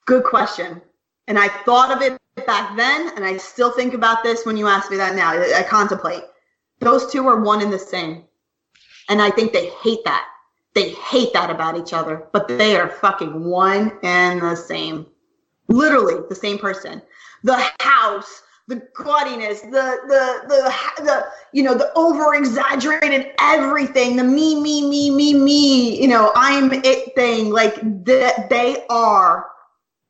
Good question. And i thought of it back then and i still think about this when you ask me that now. I contemplate. Those two are one and the same. And i think they hate that. They hate that about each other but they are fucking one and the same. Literally the same person. The house the gaudiness, the the the the you know the over exaggerated everything, the me me me me me, you know I'm it thing. Like that they are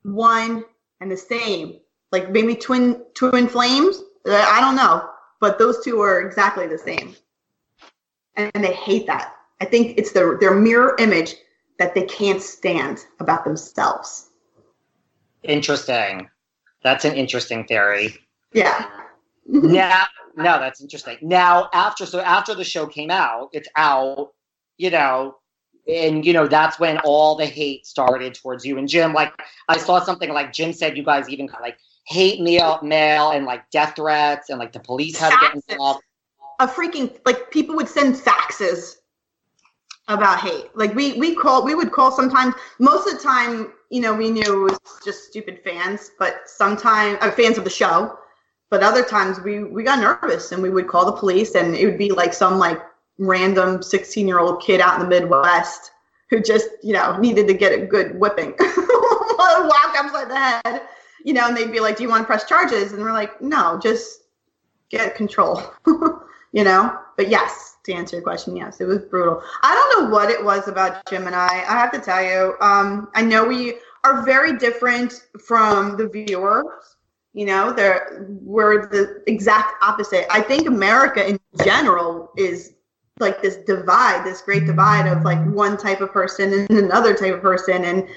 one and the same. Like maybe twin twin flames. Uh, I don't know, but those two are exactly the same, and they hate that. I think it's their their mirror image that they can't stand about themselves. Interesting. That's an interesting theory. Yeah. now, no, that's interesting. Now, after so after the show came out, it's out, you know, and you know that's when all the hate started towards you and Jim. Like I saw something like Jim said, you guys even got like hate mail, mail, and like death threats, and like the police had to get involved. A freaking like people would send faxes about hate. Like we we call we would call sometimes. Most of the time, you know, we knew it was just stupid fans, but sometimes uh, fans of the show. But other times we we got nervous and we would call the police, and it would be like some like random 16 year old kid out in the Midwest who just you know needed to get a good whipping, whack upside the head, you know, and they'd be like, "Do you want to press charges?" And we're like, "No, just get control," you know. But yes, to answer your question, yes, it was brutal. I don't know what it was about Jim and I. I have to tell you, um, I know we are very different from the viewers. You know, they're we're the exact opposite. I think America in general is like this divide, this great divide of like one type of person and another type of person. And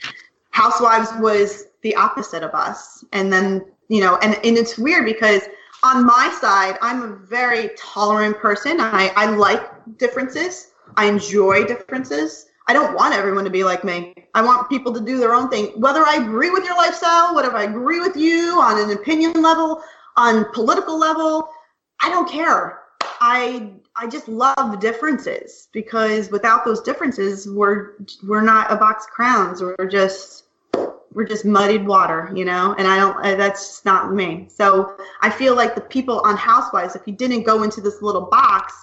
Housewives was the opposite of us. And then, you know, and, and it's weird because on my side, I'm a very tolerant person. I, I like differences. I enjoy differences. I don't want everyone to be like me. I want people to do their own thing. Whether I agree with your lifestyle, whether I agree with you on an opinion level, on political level, I don't care. I I just love differences because without those differences, we're we're not a box of crowns. We're just we're just muddied water, you know, and I don't, uh, that's not me. So I feel like the people on Housewives, if you didn't go into this little box,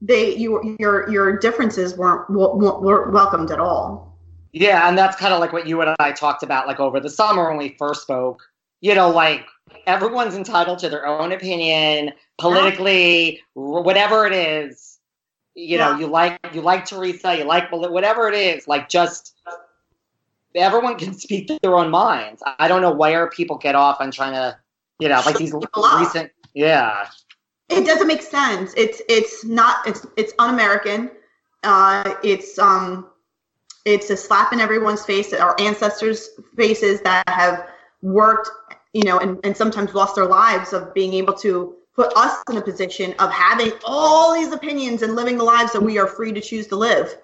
they, you, your, your differences weren't, weren't welcomed at all. Yeah. And that's kind of like what you and I talked about, like over the summer when we first spoke, you know, like everyone's entitled to their own opinion politically, whatever it is, you yeah. know, you like, you like Teresa, you like whatever it is, like just, everyone can speak their own minds. I don't know where people get off on trying to, you know, like these recent, yeah. It doesn't make sense. It's it's not it's it's un-American. Uh, it's um, it's a slap in everyone's face. Our ancestors' faces that have worked, you know, and, and sometimes lost their lives of being able to put us in a position of having all these opinions and living the lives that we are free to choose to live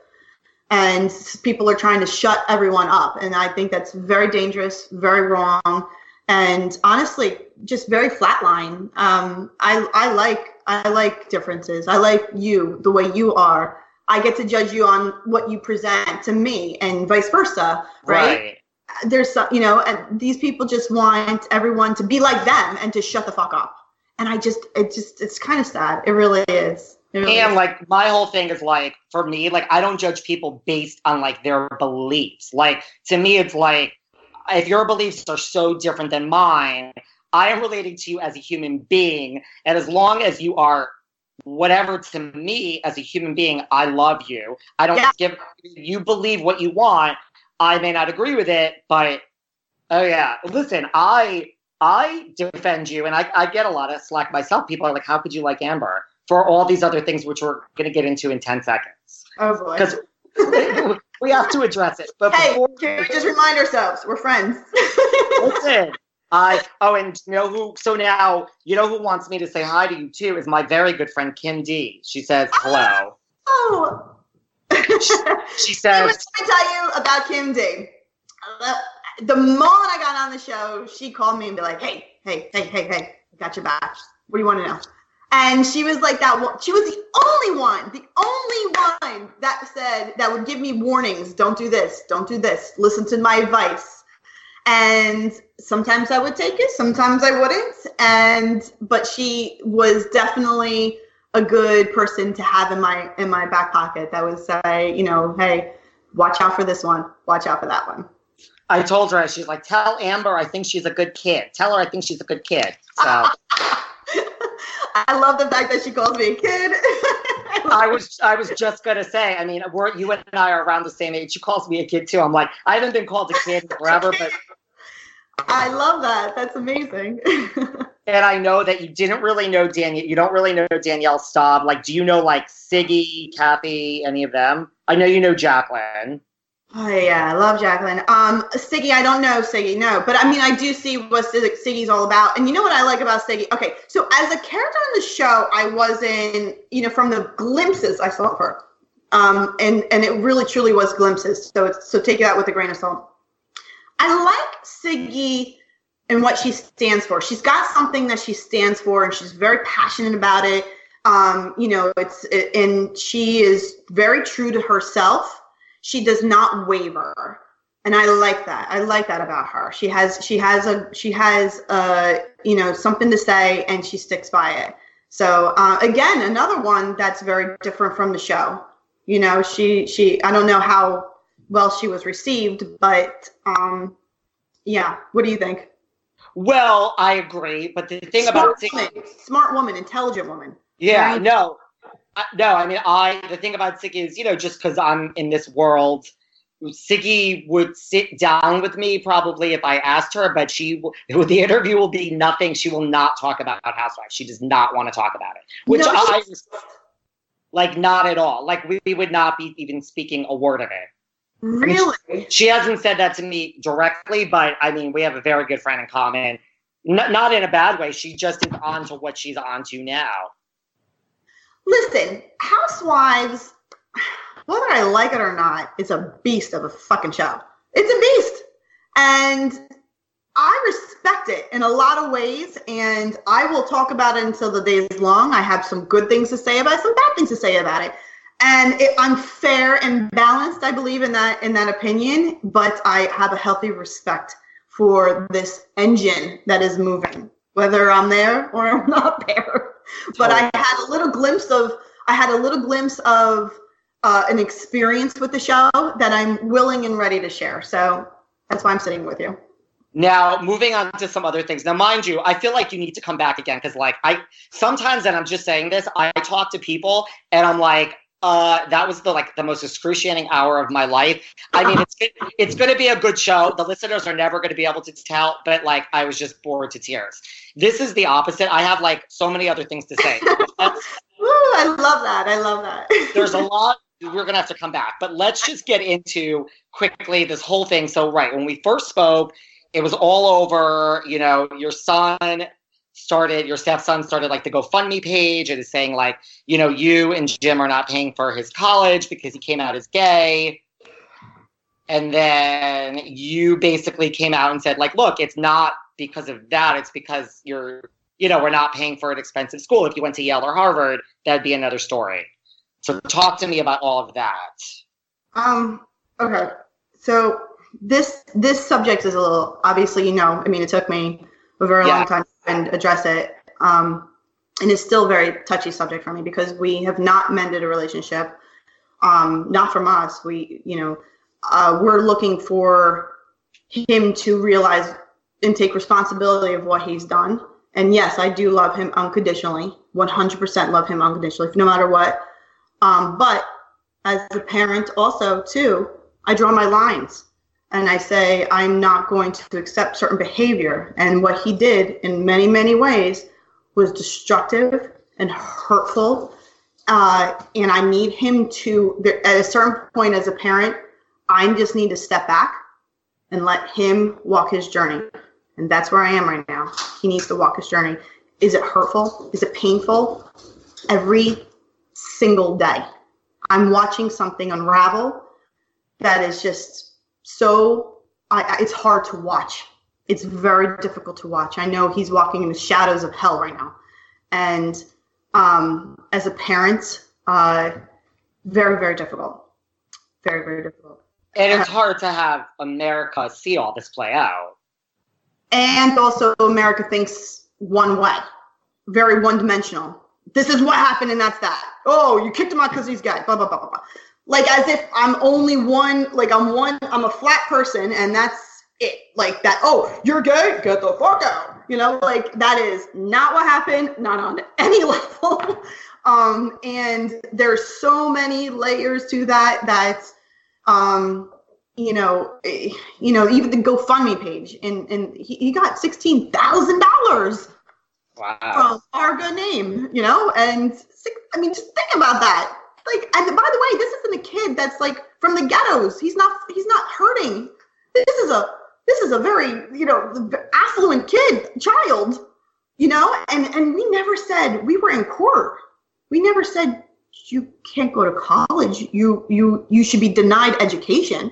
and people are trying to shut everyone up and i think that's very dangerous very wrong and honestly just very flatline. Um, I, I like i like differences. I like you the way you are. I get to judge you on what you present to me and vice versa right, right. there's some you know and these people just want everyone to be like them and to shut the fuck up. And i just it just it's kind of sad. It really is. And like my whole thing is like for me, like I don't judge people based on like their beliefs. Like to me, it's like if your beliefs are so different than mine, I am relating to you as a human being, and as long as you are whatever to me as a human being, I love you. I don't yeah. give you believe what you want. I may not agree with it, but oh yeah, listen, I I defend you, and I, I get a lot of slack myself. People are like, "How could you like Amber?" for all these other things, which we're going to get into in 10 seconds. Oh, boy. Because we have to address it. But hey, can we just remind ourselves we're friends? listen, I oh, and you know who? So now you know who wants me to say hi to you too is my very good friend Kim D. She says hello. Oh. she, she says. Let me tell you about Kim D. Uh, the moment I got on the show, she called me and be like, "Hey, hey, hey, hey, hey, I got your back. What do you want to know?" And she was like that one. She was the only one, the only one that said that would give me warnings. Don't do this. Don't do this. Listen to my advice. And sometimes I would take it, sometimes I wouldn't. And but she was definitely a good person to have in my in my back pocket. That would say, you know, hey, watch out for this one. Watch out for that one. I told her, she's like, tell Amber I think she's a good kid. Tell her I think she's a good kid. So I love the fact that she calls me a kid. I was I was just gonna say, I mean, we're you and I are around the same age. She calls me a kid too. I'm like, I haven't been called a kid forever, but I love that. That's amazing. and I know that you didn't really know Danielle. You don't really know Danielle Staub. Like, do you know like Siggy, Kathy, any of them? I know you know Jacqueline. Oh yeah, I love Jacqueline. Um, Siggy, I don't know Siggy, no, but I mean, I do see what Siggy's all about. And you know what I like about Siggy? Okay, so as a character on the show, I wasn't, you know, from the glimpses I saw of her, um, and and it really truly was glimpses. So it's so take that with a grain of salt. I like Siggy and what she stands for. She's got something that she stands for, and she's very passionate about it. Um, you know, it's it, and she is very true to herself she does not waver. And i like that. I like that about her. She has she has a she has a you know something to say and she sticks by it. So uh, again another one that's very different from the show. You know she she i don't know how well she was received but um yeah. What do you think? Well i agree but the thing smart about woman, smart woman. Intelligent woman. Yeah right? no no, I mean, I the thing about Siggy is, you know, just because I'm in this world, Siggy would sit down with me probably if I asked her, but she the interview will be nothing. She will not talk about Housewives. She does not want to talk about it, which no, I like not at all. Like we, we would not be even speaking a word of it. Really? I mean, she, she, hasn't said that to me directly, but I mean, we have a very good friend in common. N- not in a bad way. She just is on to what she's on to now. Listen, Housewives, whether I like it or not, it's a beast of a fucking show. It's a beast. And I respect it in a lot of ways, and I will talk about it until the day is long. I have some good things to say about it, some bad things to say about it. And it, I'm fair and balanced, I believe in that in that opinion, but I have a healthy respect for this engine that is moving, whether I'm there or I'm not there but I had a little glimpse of I had a little glimpse of uh, an experience with the show that I'm willing and ready to share. So that's why I'm sitting with you. Now, moving on to some other things. Now, mind you, I feel like you need to come back again because, like, I sometimes, and I'm just saying this, I talk to people and I'm like, uh, that was the like the most excruciating hour of my life. I mean, it's it's going to be a good show. The listeners are never going to be able to tell, but like I was just bored to tears. This is the opposite. I have like so many other things to say. Ooh, I love that. I love that. there's a lot. We're gonna have to come back, but let's just get into quickly this whole thing. So, right when we first spoke, it was all over. You know, your son started your stepson started like the GoFundMe page and is saying like, you know, you and Jim are not paying for his college because he came out as gay. And then you basically came out and said, like, look, it's not because of that. It's because you're, you know, we're not paying for an expensive school. If you went to Yale or Harvard, that'd be another story. So talk to me about all of that. Um, okay. So this this subject is a little obviously, you know, I mean it took me a very yeah. long time and address it. Um, and it's still a very touchy subject for me because we have not mended a relationship. Um, not from us. We, you know, uh, we're looking for him to realize and take responsibility of what he's done. And yes, I do love him unconditionally, 100% love him unconditionally, no matter what. Um, but as a parent, also too, I draw my lines and I say, I'm not going to accept certain behavior. And what he did in many, many ways was destructive and hurtful. Uh, and I need him to, at a certain point as a parent, I just need to step back and let him walk his journey. And that's where I am right now. He needs to walk his journey. Is it hurtful? Is it painful? Every single day. I'm watching something unravel that is just so I, it's hard to watch. It's very difficult to watch. I know he's walking in the shadows of hell right now, and um, as a parent, uh, very very difficult. Very very difficult. And it's hard to have America see all this play out. And also, America thinks one way, very one dimensional. This is what happened, and that's that. Oh, you kicked him out because he's gay. Blah blah blah blah blah like as if I'm only one, like I'm one, I'm a flat person, and that's it. Like that, oh, you're gay, get the fuck out. You know, like that is not what happened, not on any level. um, and there's so many layers to that that um you know, you know, even the GoFundMe page, and and he, he got sixteen thousand dollars Wow. from our good name, you know, and six, I mean, just think about that. Like, and by the way, this isn't a kid that's like from the ghettos. He's not. He's not hurting. This is a. This is a very, you know, affluent kid, child, you know, and and we never said we were in court. We never said you can't go to college. You you you should be denied education.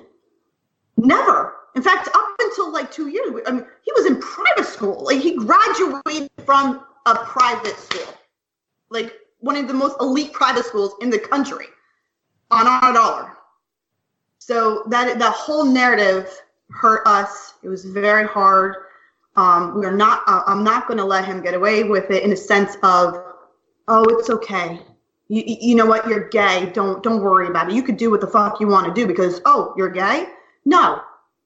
Never. In fact, up until like two years, I mean, he was in private school. Like he graduated from a private school, like one of the most elite private schools in the country, on our dollar. So that that whole narrative hurt us. It was very hard. Um, we are not. Uh, I'm not going to let him get away with it in a sense of, oh, it's okay. You, you know what? You're gay. Don't don't worry about it. You could do what the fuck you want to do because oh, you're gay. No,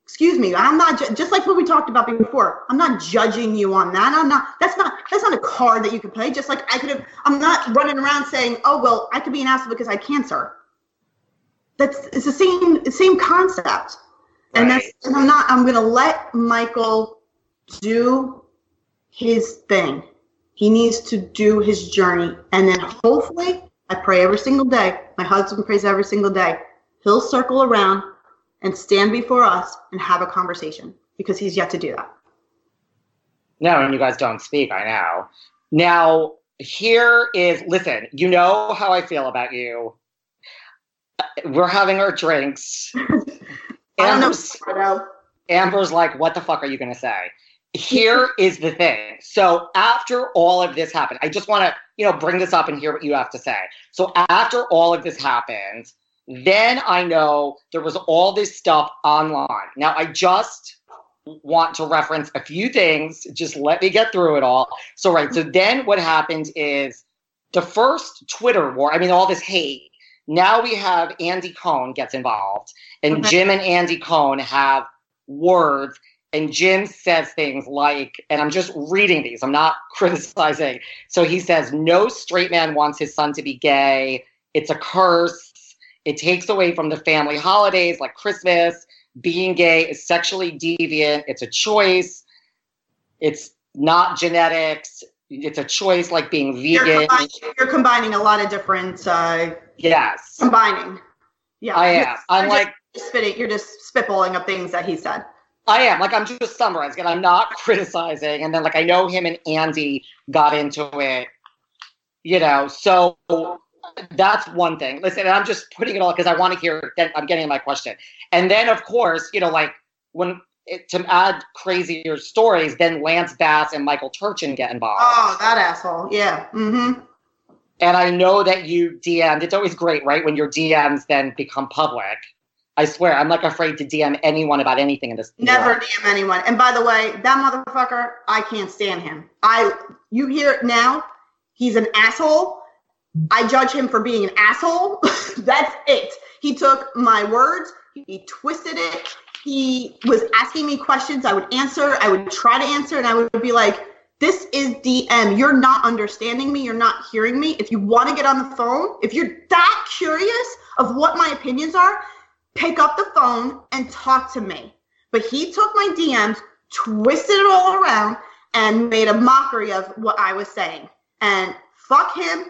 excuse me. I'm not ju- just like what we talked about before. I'm not judging you on that. I'm not. That's not. That's not a card that you can play. Just like I could have. I'm not running around saying, oh well, I could be an asshole because I had cancer. That's it's the same same concept. And that's and I'm not. I'm gonna let Michael do his thing. He needs to do his journey, and then hopefully, I pray every single day. My husband prays every single day. He'll circle around and stand before us and have a conversation because he's yet to do that. No, and you guys don't speak, I know. Now, here is listen, you know how I feel about you. We're having our drinks. I don't know. Amber's, Amber's like, what the fuck are you gonna say? Here is the thing. So after all of this happened, I just want to, you know, bring this up and hear what you have to say. So after all of this happened, then I know there was all this stuff online. Now I just want to reference a few things. Just let me get through it all. So right. So then what happened is the first Twitter war. I mean, all this hate. Now we have Andy Cohen gets involved, and Okay. Jim and Andy Cohen have words. And Jim says things like, and I'm just reading these, I'm not criticizing. So he says, No straight man wants his son to be gay. It's a curse. It takes away from the family holidays like Christmas. Being gay is sexually deviant. It's a choice. It's not genetics. It's a choice like being You're vegan. combining, you're combining a lot of different uh, Yes, combining. Yeah, I you're- am. I'm you're like, just spitting. You're just spitballing up things that he said. I am. Like, I'm just summarizing and I'm not criticizing. And then, like, I know him and Andy got into it, you know, so that's one thing. Listen, and I'm just putting it all because I want to hear, I'm getting my question. And then, of course, you know, like, when it, to add crazier stories, then Lance Bass and Michael Turchin get involved. Oh, that asshole. Yeah. Mm-hmm. And I know that you DM'd. It's always great, right? When your DMs then become public. I swear, I'm like afraid to DM anyone about anything in this. Never world. DM anyone. And by the way, that motherfucker, I can't stand him. I you hear it now, he's an asshole. I judge him for being an asshole. That's it. He took my words, he twisted it. He was asking me questions. I would answer, I would try to answer, and I would be like, this is DM. You're not understanding me. You're not hearing me. If you want to get on the phone, if you're that curious of what my opinions are, pick up the phone and talk to me. But he took my DMs, twisted it all around, and made a mockery of what I was saying. And fuck him,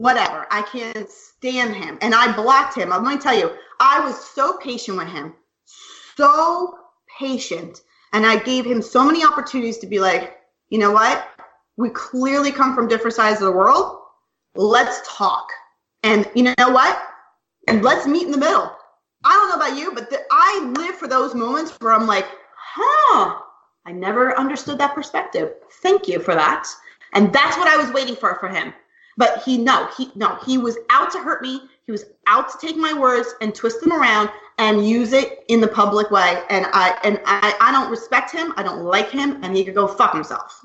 whatever. I can't stand him. And I blocked him. I'm going to tell you, I was so patient with him. So patient. And I gave him so many opportunities to be like, you know what? We clearly come from different sides of the world. Let's talk. And you know what? And let's meet in the middle. I don't know about you, but the, I live for those moments where I'm like, huh, I never understood that perspective. Thank you for that. And that's what I was waiting for for him. But he no, he no, he was out to hurt me. He was out to take my words and twist them around and use it in the public way. And I and I, I don't respect him. I don't like him, and he could go fuck himself.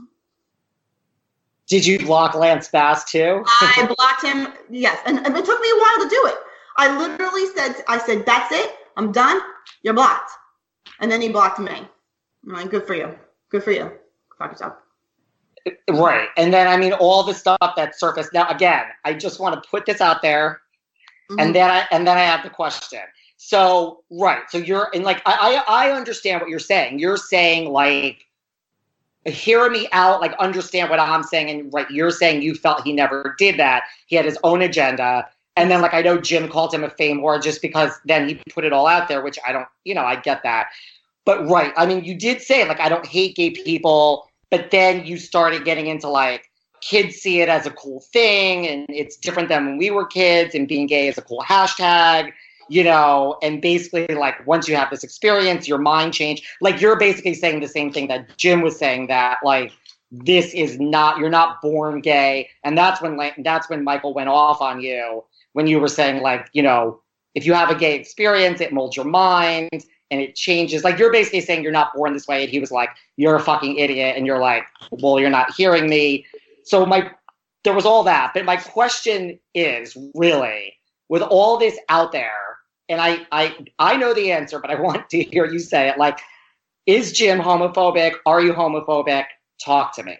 Did you block Lance Bass too? I blocked him. Yes, and, and it took me a while to do it. I literally said, I said, that's it. I'm done. You're blocked. And then he blocked me. I'm like, good for you. Good for you. Fuck yourself. Right. And then, I mean, all the stuff that surfaced. Now, again, I just want to put this out there. Mhm. And then I and then I have the question. So right, so you're and like I I, I understand what you're saying. You're saying like hear me out, like understand what I'm saying, and right, you're saying you felt he never did that. He had his own agenda. And then like I know Jim called him a fame whore just because then he put it all out there, which I don't, you know, I get that. But right, I mean, you did say like I don't hate gay people, but then you started getting into like kids see it as a cool thing and it's different than when we were kids and being gay is a cool hashtag you know and basically like once you have this experience your mind changed like you're basically saying the same thing that jim was saying that like this is not you're not born gay and that's when like that's when michael went off on you when you were saying like you know if you have a gay experience it molds your mind and it changes like you're basically saying you're not born this way and he was like you're a fucking idiot and you're like well you're not hearing me so my there was all that but my question is really with all this out there and i i i know the answer but i want to hear you say it like is jim homophobic are you homophobic talk to me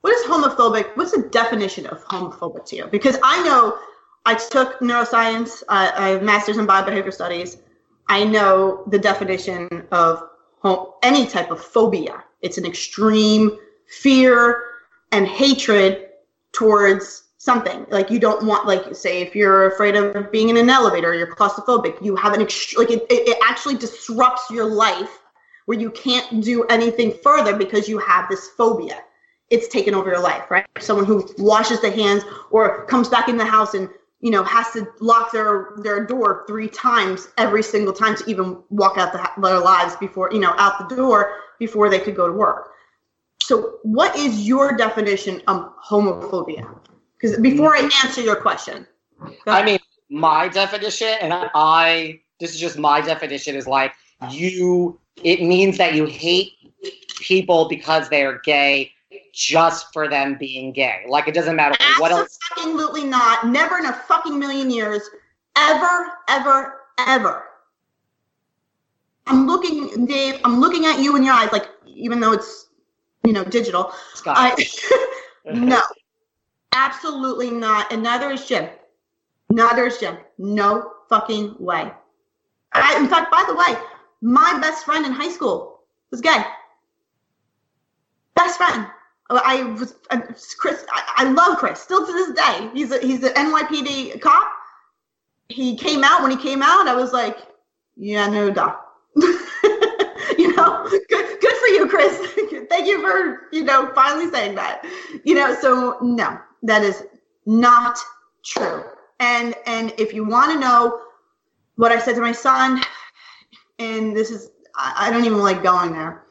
What is homophobic? What's the definition of homophobic to you? Because I know I took neuroscience, uh, I have master's in biobehavior studies. I know the definition of hom- any type of phobia. It's an extreme fear and hatred towards something. Like you don't want, like say, if you're afraid of being in an elevator, you're claustrophobic. You have an ext- like it, it, it actually disrupts your life where you can't do anything further because you have this phobia it's taken over your life, right? Someone who washes the hands or comes back in the house and you know has to lock their their door three times every single time to even walk out the, their lives before you know out the door before they could go to work. So, what is your definition of homophobia? Because before I answer your question, I mean, my definition, and I, I, this is just my definition, is like you, it means that you hate people because they are gay just for them being gay. Like it doesn't matter what else. Absolutely not. Never in a fucking million years. Ever, ever, ever. I'm looking, Dave, I'm looking at you in your eyes, like, even though it's, you know, digital. Scott. I, no, absolutely not. And neither is Jim. Neither is Jim. No fucking way. I, in fact, by the way, my best friend in high school was gay. Best friend. I was Chris. I, I love Chris still to this day. He's a he's an NYPD cop. He came out when he came out. I was like, yeah, no, doc. you know, good good for you, Chris. Thank you for you know finally saying that. You know, so no, that is not true. And and if you want to know what I said to my son, and this is I, I don't even like going there.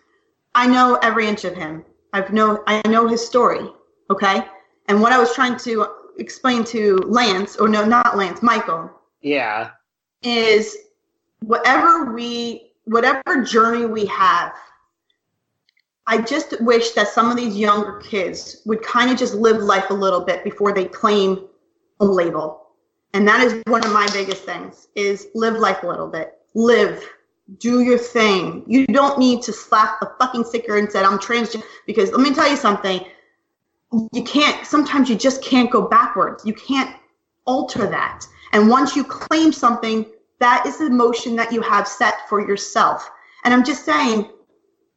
I know every inch of him. I've know I know his story. Okay. And what I was trying to explain to Lance, or no, not Lance, Michael, yeah. is whatever we whatever journey we have i just wish that some of these younger kids would kind of just live life a little bit before they claim a label and that is one of my biggest things is live life a little bit live do your thing. You don't need to slap a fucking sticker and say i'm transgender because let me tell you something. You can't sometimes you just can't go backwards. You can't alter that. And once you claim something that is the motion that you have set for yourself. And i'm just saying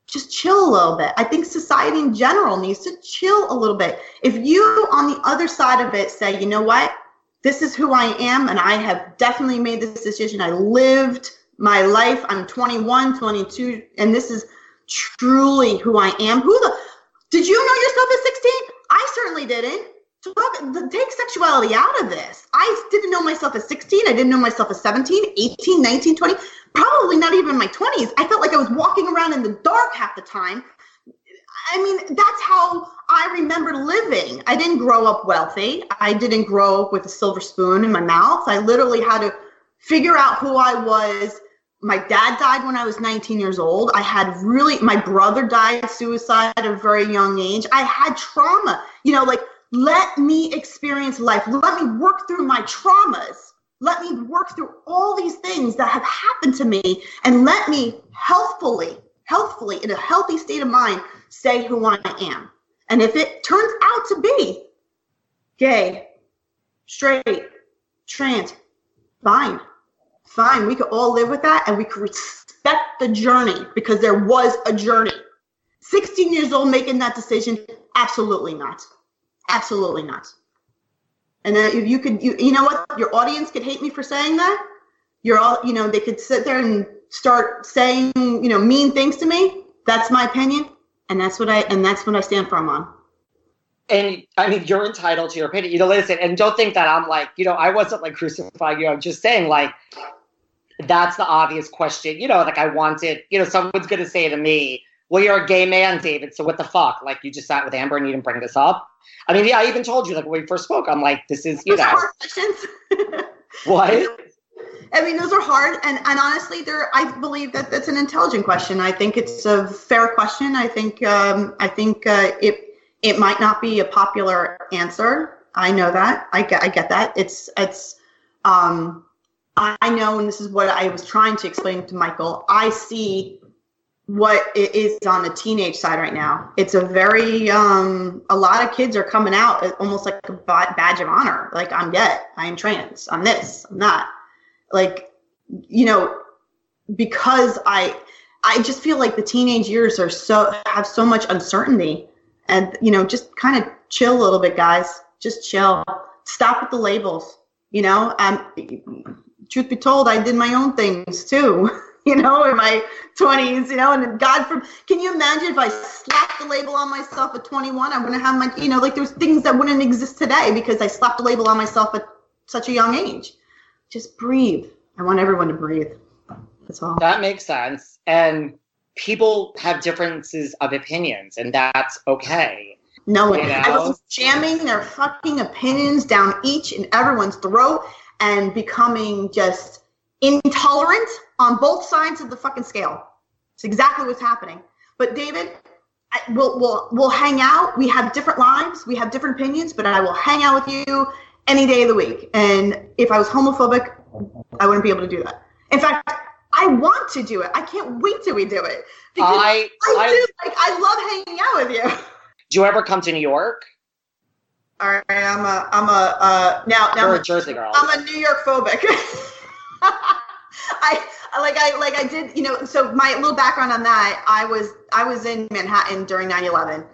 just chill a little bit. I think society in general needs to chill a little bit. If you on the other side of it say you know what? This is who i am and i have definitely made this decision. I lived my life i'm 21 22 and this is truly who i am who the did you know yourself at 16 i certainly didn't Talk, take sexuality out of this. I didn't know myself at 16. I didn't know myself at 17, 18, 19, 20, probably not even my 20s. I felt like I was walking around in the dark half the time. I mean, that's how I remember living. I didn't grow up wealthy. I didn't grow up with a silver spoon in my mouth. I literally had to figure out who I was. My dad died when I was 19 years old. I had really, my brother died suicide at a very young age. I had trauma. You know, like, let me experience life. Let me work through my traumas. Let me work through all these things that have happened to me and let me healthfully, healthfully, in a healthy state of mind, say who I am. And if it turns out to be gay, straight, trans, fine. Fine. We could all live with that and we could respect the journey because there was a journey. 16 years old making that decision, absolutely not. Absolutely not. And then if you could, you, you know what? Your audience could hate me for saying that. You're all, you know, they could sit there and start saying, you know, mean things to me. That's my opinion, and that's what I and that's what I stand firm on. And I mean, you're entitled to your opinion. You know, listen, and don't think that I'm like, you know, I wasn't like crucifying you. I'm just saying, like, that's the obvious question. You know, like I wanted, you know, someone's gonna say to me, well, you're a gay man, David. So what the fuck? Like you just sat with Amber and you didn't bring this up. I mean, yeah, I even told you like when we first spoke. I'm like, this is you Those know hard questions. what? I mean, those are hard, and, and honestly, they're. I believe that that's an intelligent question. I think it's a fair question. I think um, I think uh, it it might not be a popular answer. I know that. I get I get that. It's it's. Um, I know, and this is what I was trying to explain to Michael. I see what it is on the teenage side right now. It's a very um, a lot of kids are coming out almost like a badge of honor. Like I'm gay, I'm trans, I'm this, I'm that. Like you know, because I I just feel like the teenage years are so have so much uncertainty, and you know, just kind of chill a little bit, guys. Just chill. Stop with the labels. You know, um, truth be told, I did my own things too. you know, in my 20s, you know, and God from, can you imagine if I slapped the label on myself at 21, I wouldn't have my, you know, like there's things that wouldn't exist today because I slapped a label on myself at such a young age. Just breathe. I want everyone to breathe. That's all. That makes sense. And people have differences of opinions, and that's okay. No, You I was jamming their fucking opinions down each and everyone's throat and becoming just intolerant on both sides of the fucking scale. It's exactly what's happening. But David, I, we'll we'll we'll hang out. We have different lives. We have different opinions, but I will hang out with you any day of the week. And if I was homophobic, I wouldn't be able to do that. In fact, I want to do it. I can't wait till we do it because I, I, I, do. Like I love hanging out with you. do you ever come to New York? All right, I'm a I'm a uh, now now You're I'm a Jersey girl. I'm a New York phobic. I I- like I like I did you know so my little background on that I was I was in Manhattan during 9/11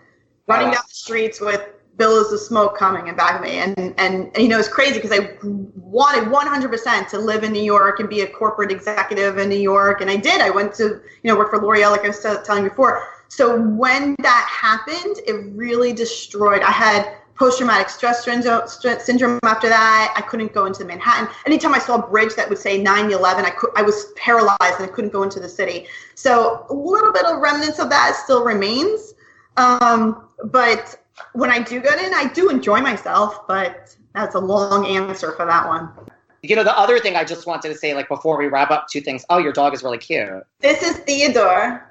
running Oh. down the streets with billows of smoke coming in back of me and and, and you know it's crazy because I wanted 100% to live in New York and be a corporate executive in New York and I did I went to you know work for L'Oreal like I was telling you before so when that happened it really destroyed I had post-traumatic stress syndrome, syndrome after that. I couldn't go into Manhattan. Anytime I saw a bridge that would say 9/11, I could I was paralyzed and I couldn't go into the city. So a little bit of remnants of that still remains. Um, but when I do get in, I do enjoy myself. But that's a long answer for that one. You know, the other thing I just wanted to say, like before we wrap up, two things. Oh, your dog is really cute. This is Theodore.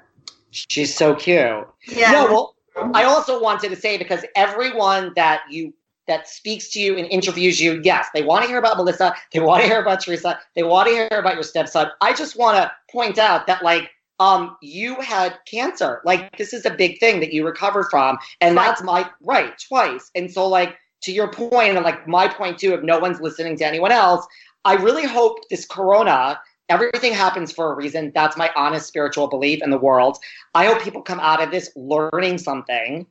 She's so cute. Yeah. No, well, I also wanted to say because everyone that you that speaks to you and interviews you, yes, they want to hear about Melissa, they want to hear about Teresa, they want to hear about your stepson. I just want to point out that like um you had cancer. Like this is a big thing that you recovered from and Twice. that's my right twice. And so like to your point and like my point too if no one's listening to anyone else, I really hope this corona everything happens for a reason. That's my honest spiritual belief in the world. I hope people come out of this learning something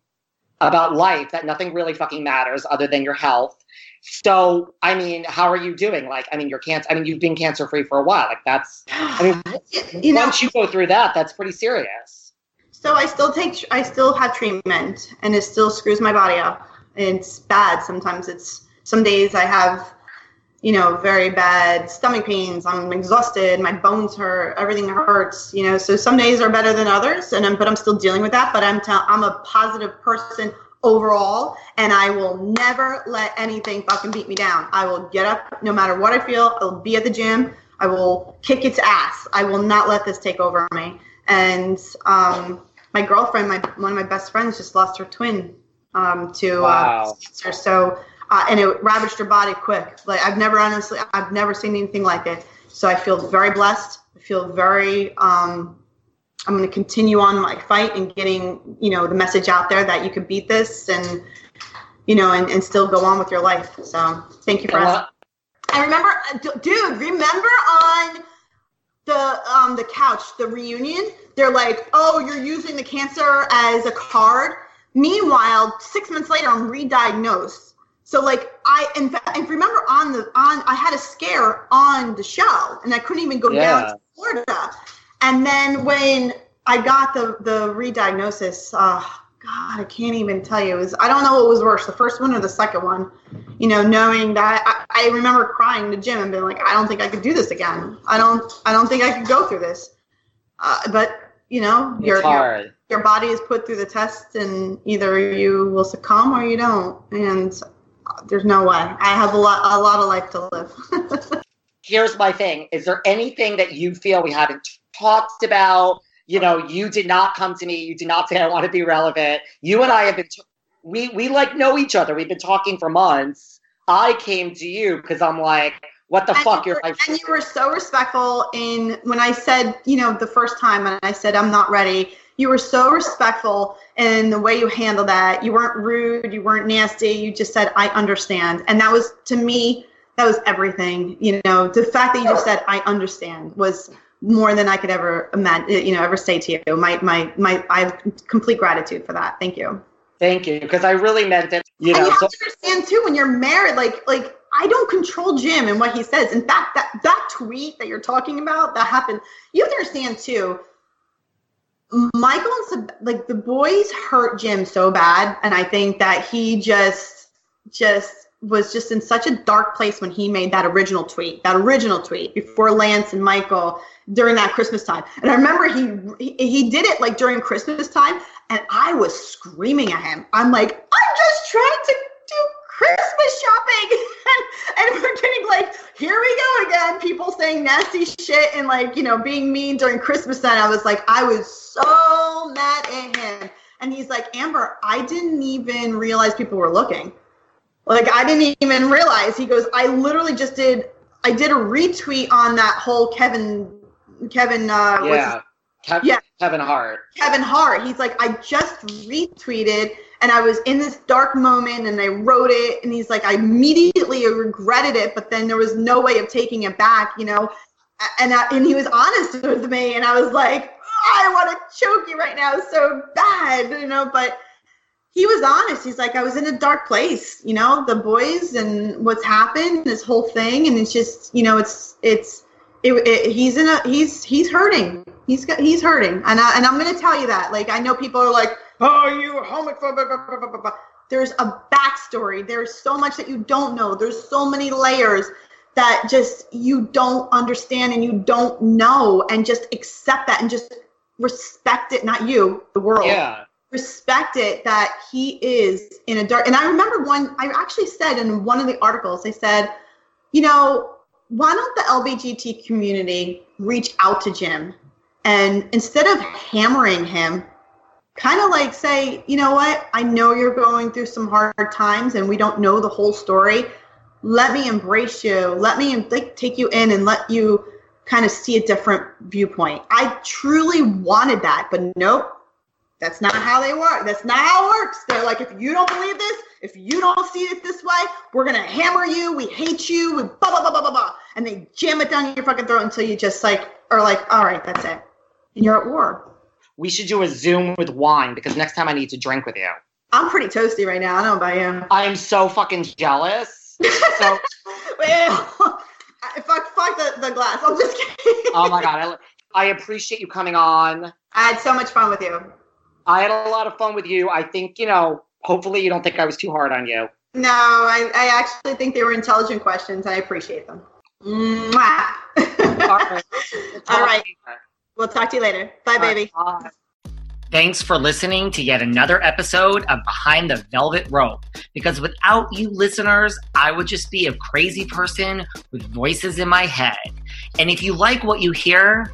about life that nothing really fucking matters other than your health. So, I mean, how are you doing? Like, I mean, you're cancer. I mean, you've been cancer free for a while. Like, that's. I mean, you know, once you go through that, that's pretty serious. So I still take, I still have treatment, and it still screws my body up. It's bad. Sometimes it's some days I have, you know, very bad stomach pains. I'm exhausted. My bones hurt. Everything hurts. You know, so some days are better than others, and I'm, but I'm still dealing with that. But I'm, tell, I'm a positive person overall, and I will never let anything fucking beat me down. I will get up no matter what I feel. I'll be at the gym. I will kick its ass. I will not let this take over me. And um, my girlfriend, my one of my best friends, just lost her twin um, to uh, cancer. So uh, and it ravaged her body quick. Like I've never honestly, I've never seen anything like it. So I feel very blessed. I feel very um, I'm going to continue on my fight and getting, you know, the message out there that you can beat this and, you know, and, and still go on with your life. So thank you for asking. I remember, uh, dude, remember on the um the couch, the reunion, they're like, "Oh, you're using the cancer as a card." Meanwhile, six months later, I'm re-diagnosed. So like I in fact, and remember on the on I had a scare on the show, and I couldn't even go Yeah. down to Florida. And then when I got the the re-diagnosis, uh, God, I can't even tell you. It was I don't know what was worse, the first one or the second one. You know, knowing that I, I remember crying to Jim and being like, I don't think I could do this again. I don't I don't think I could go through this. Uh, but you know, your, your your body is put through the test, and either you will succumb or you don't. And there's no way. I have a lot a lot of life to live. Here's my thing. Is there anything that you feel we haven't talked about? You know, you did not come to me. You did not say I want to be relevant. You and I have been. T- we we like know each other. We've been talking for months. I came to you because I'm like, what the And fuck? you You're were- and you were so respectful in when I said, you know, the first time and I said I'm not ready. You were so respectful in the way you handled that. You weren't rude. You weren't nasty. You just said I understand, and that was to me that was everything. You know, the fact that you just said I understand was more than I could ever imagine. You know, ever say to you. My my my. I have complete gratitude for that. Thank you. Thank you, because I really meant it. You and know, you have so, to understand too when you're married, like like I don't control Jim and what he says. In fact, that that tweet that you're talking about that happened, you have to understand too. Michael and like the boys hurt Jim so bad, and I think that he just just was just in such a dark place when he made that original tweet, that original tweet before Lance and Michael during that Christmas time. And I remember he he, did it like during Christmas time, and I was screaming at him. I'm like, I'm just trying to Christmas shopping, and, and we're getting like, here we go again. People saying nasty shit and like you know being mean during Christmas time. I was like, I was so mad at him, and he's like, Amber, I didn't even realize people were looking. Like I didn't even realize. He goes, I literally just did. I did a retweet on that whole Kevin, Kevin. Uh, yeah, Kev- Yeah. Kevin Hart. Kevin Hart. He's like, I just retweeted and I was in this dark moment and I wrote it and he's like, I immediately regretted it, but then there was no way of taking it back, you know. And I, and he was honest with me and I was like, I want to choke you right now so bad, you know, but he was honest. He's like, I was in a dark place, you know, the boys and what's happened, this whole thing, and it's just, you know, it's it's it, it, he's in a he's he's hurting. He's he's hurting, and I, and I'm gonna tell you that. Like I know people are like, oh, you blah." There's a backstory. There's so much that you don't know. There's so many layers that just you don't understand and you don't know, and just accept that and just respect it. Not you, the world Yeah, respect it that he is in a dark and i remember one i actually said in one of the articles they said you know why don't the lbgt community reach out to jim and instead of hammering him kind of like say you know what i know you're going through some hard times and we don't know the whole story let me embrace you let me like take you in and let you kind of see a different viewpoint i truly wanted that but nope that's not how they work. That's not how it works. They're like, if you don't believe this, if you don't see it this way, we're gonna hammer you. We hate you. We blah blah blah blah blah blah, and they jam it down your fucking throat until you just like are like, all right, that's it, and you're at war. We should do a Zoom with wine because next time I need to drink with you. I'm pretty toasty right now. I don't know about you. I am so fucking jealous. So, Well, fuck, fuck the, the glass. I'm just kidding. oh my god, I, I appreciate you coming on. I had so much fun with you. I had a lot of fun with you. I think you know. Hopefully, you don't think I was too hard on you. No, I, I actually think they were intelligent questions. I appreciate them. Mwah. All right. All right. We'll talk to you later. Bye, baby. Thanks for listening to yet another episode of Behind the Velvet Rope. Because without you listeners, I would just be a crazy person with voices in my head. And if you like what you hear,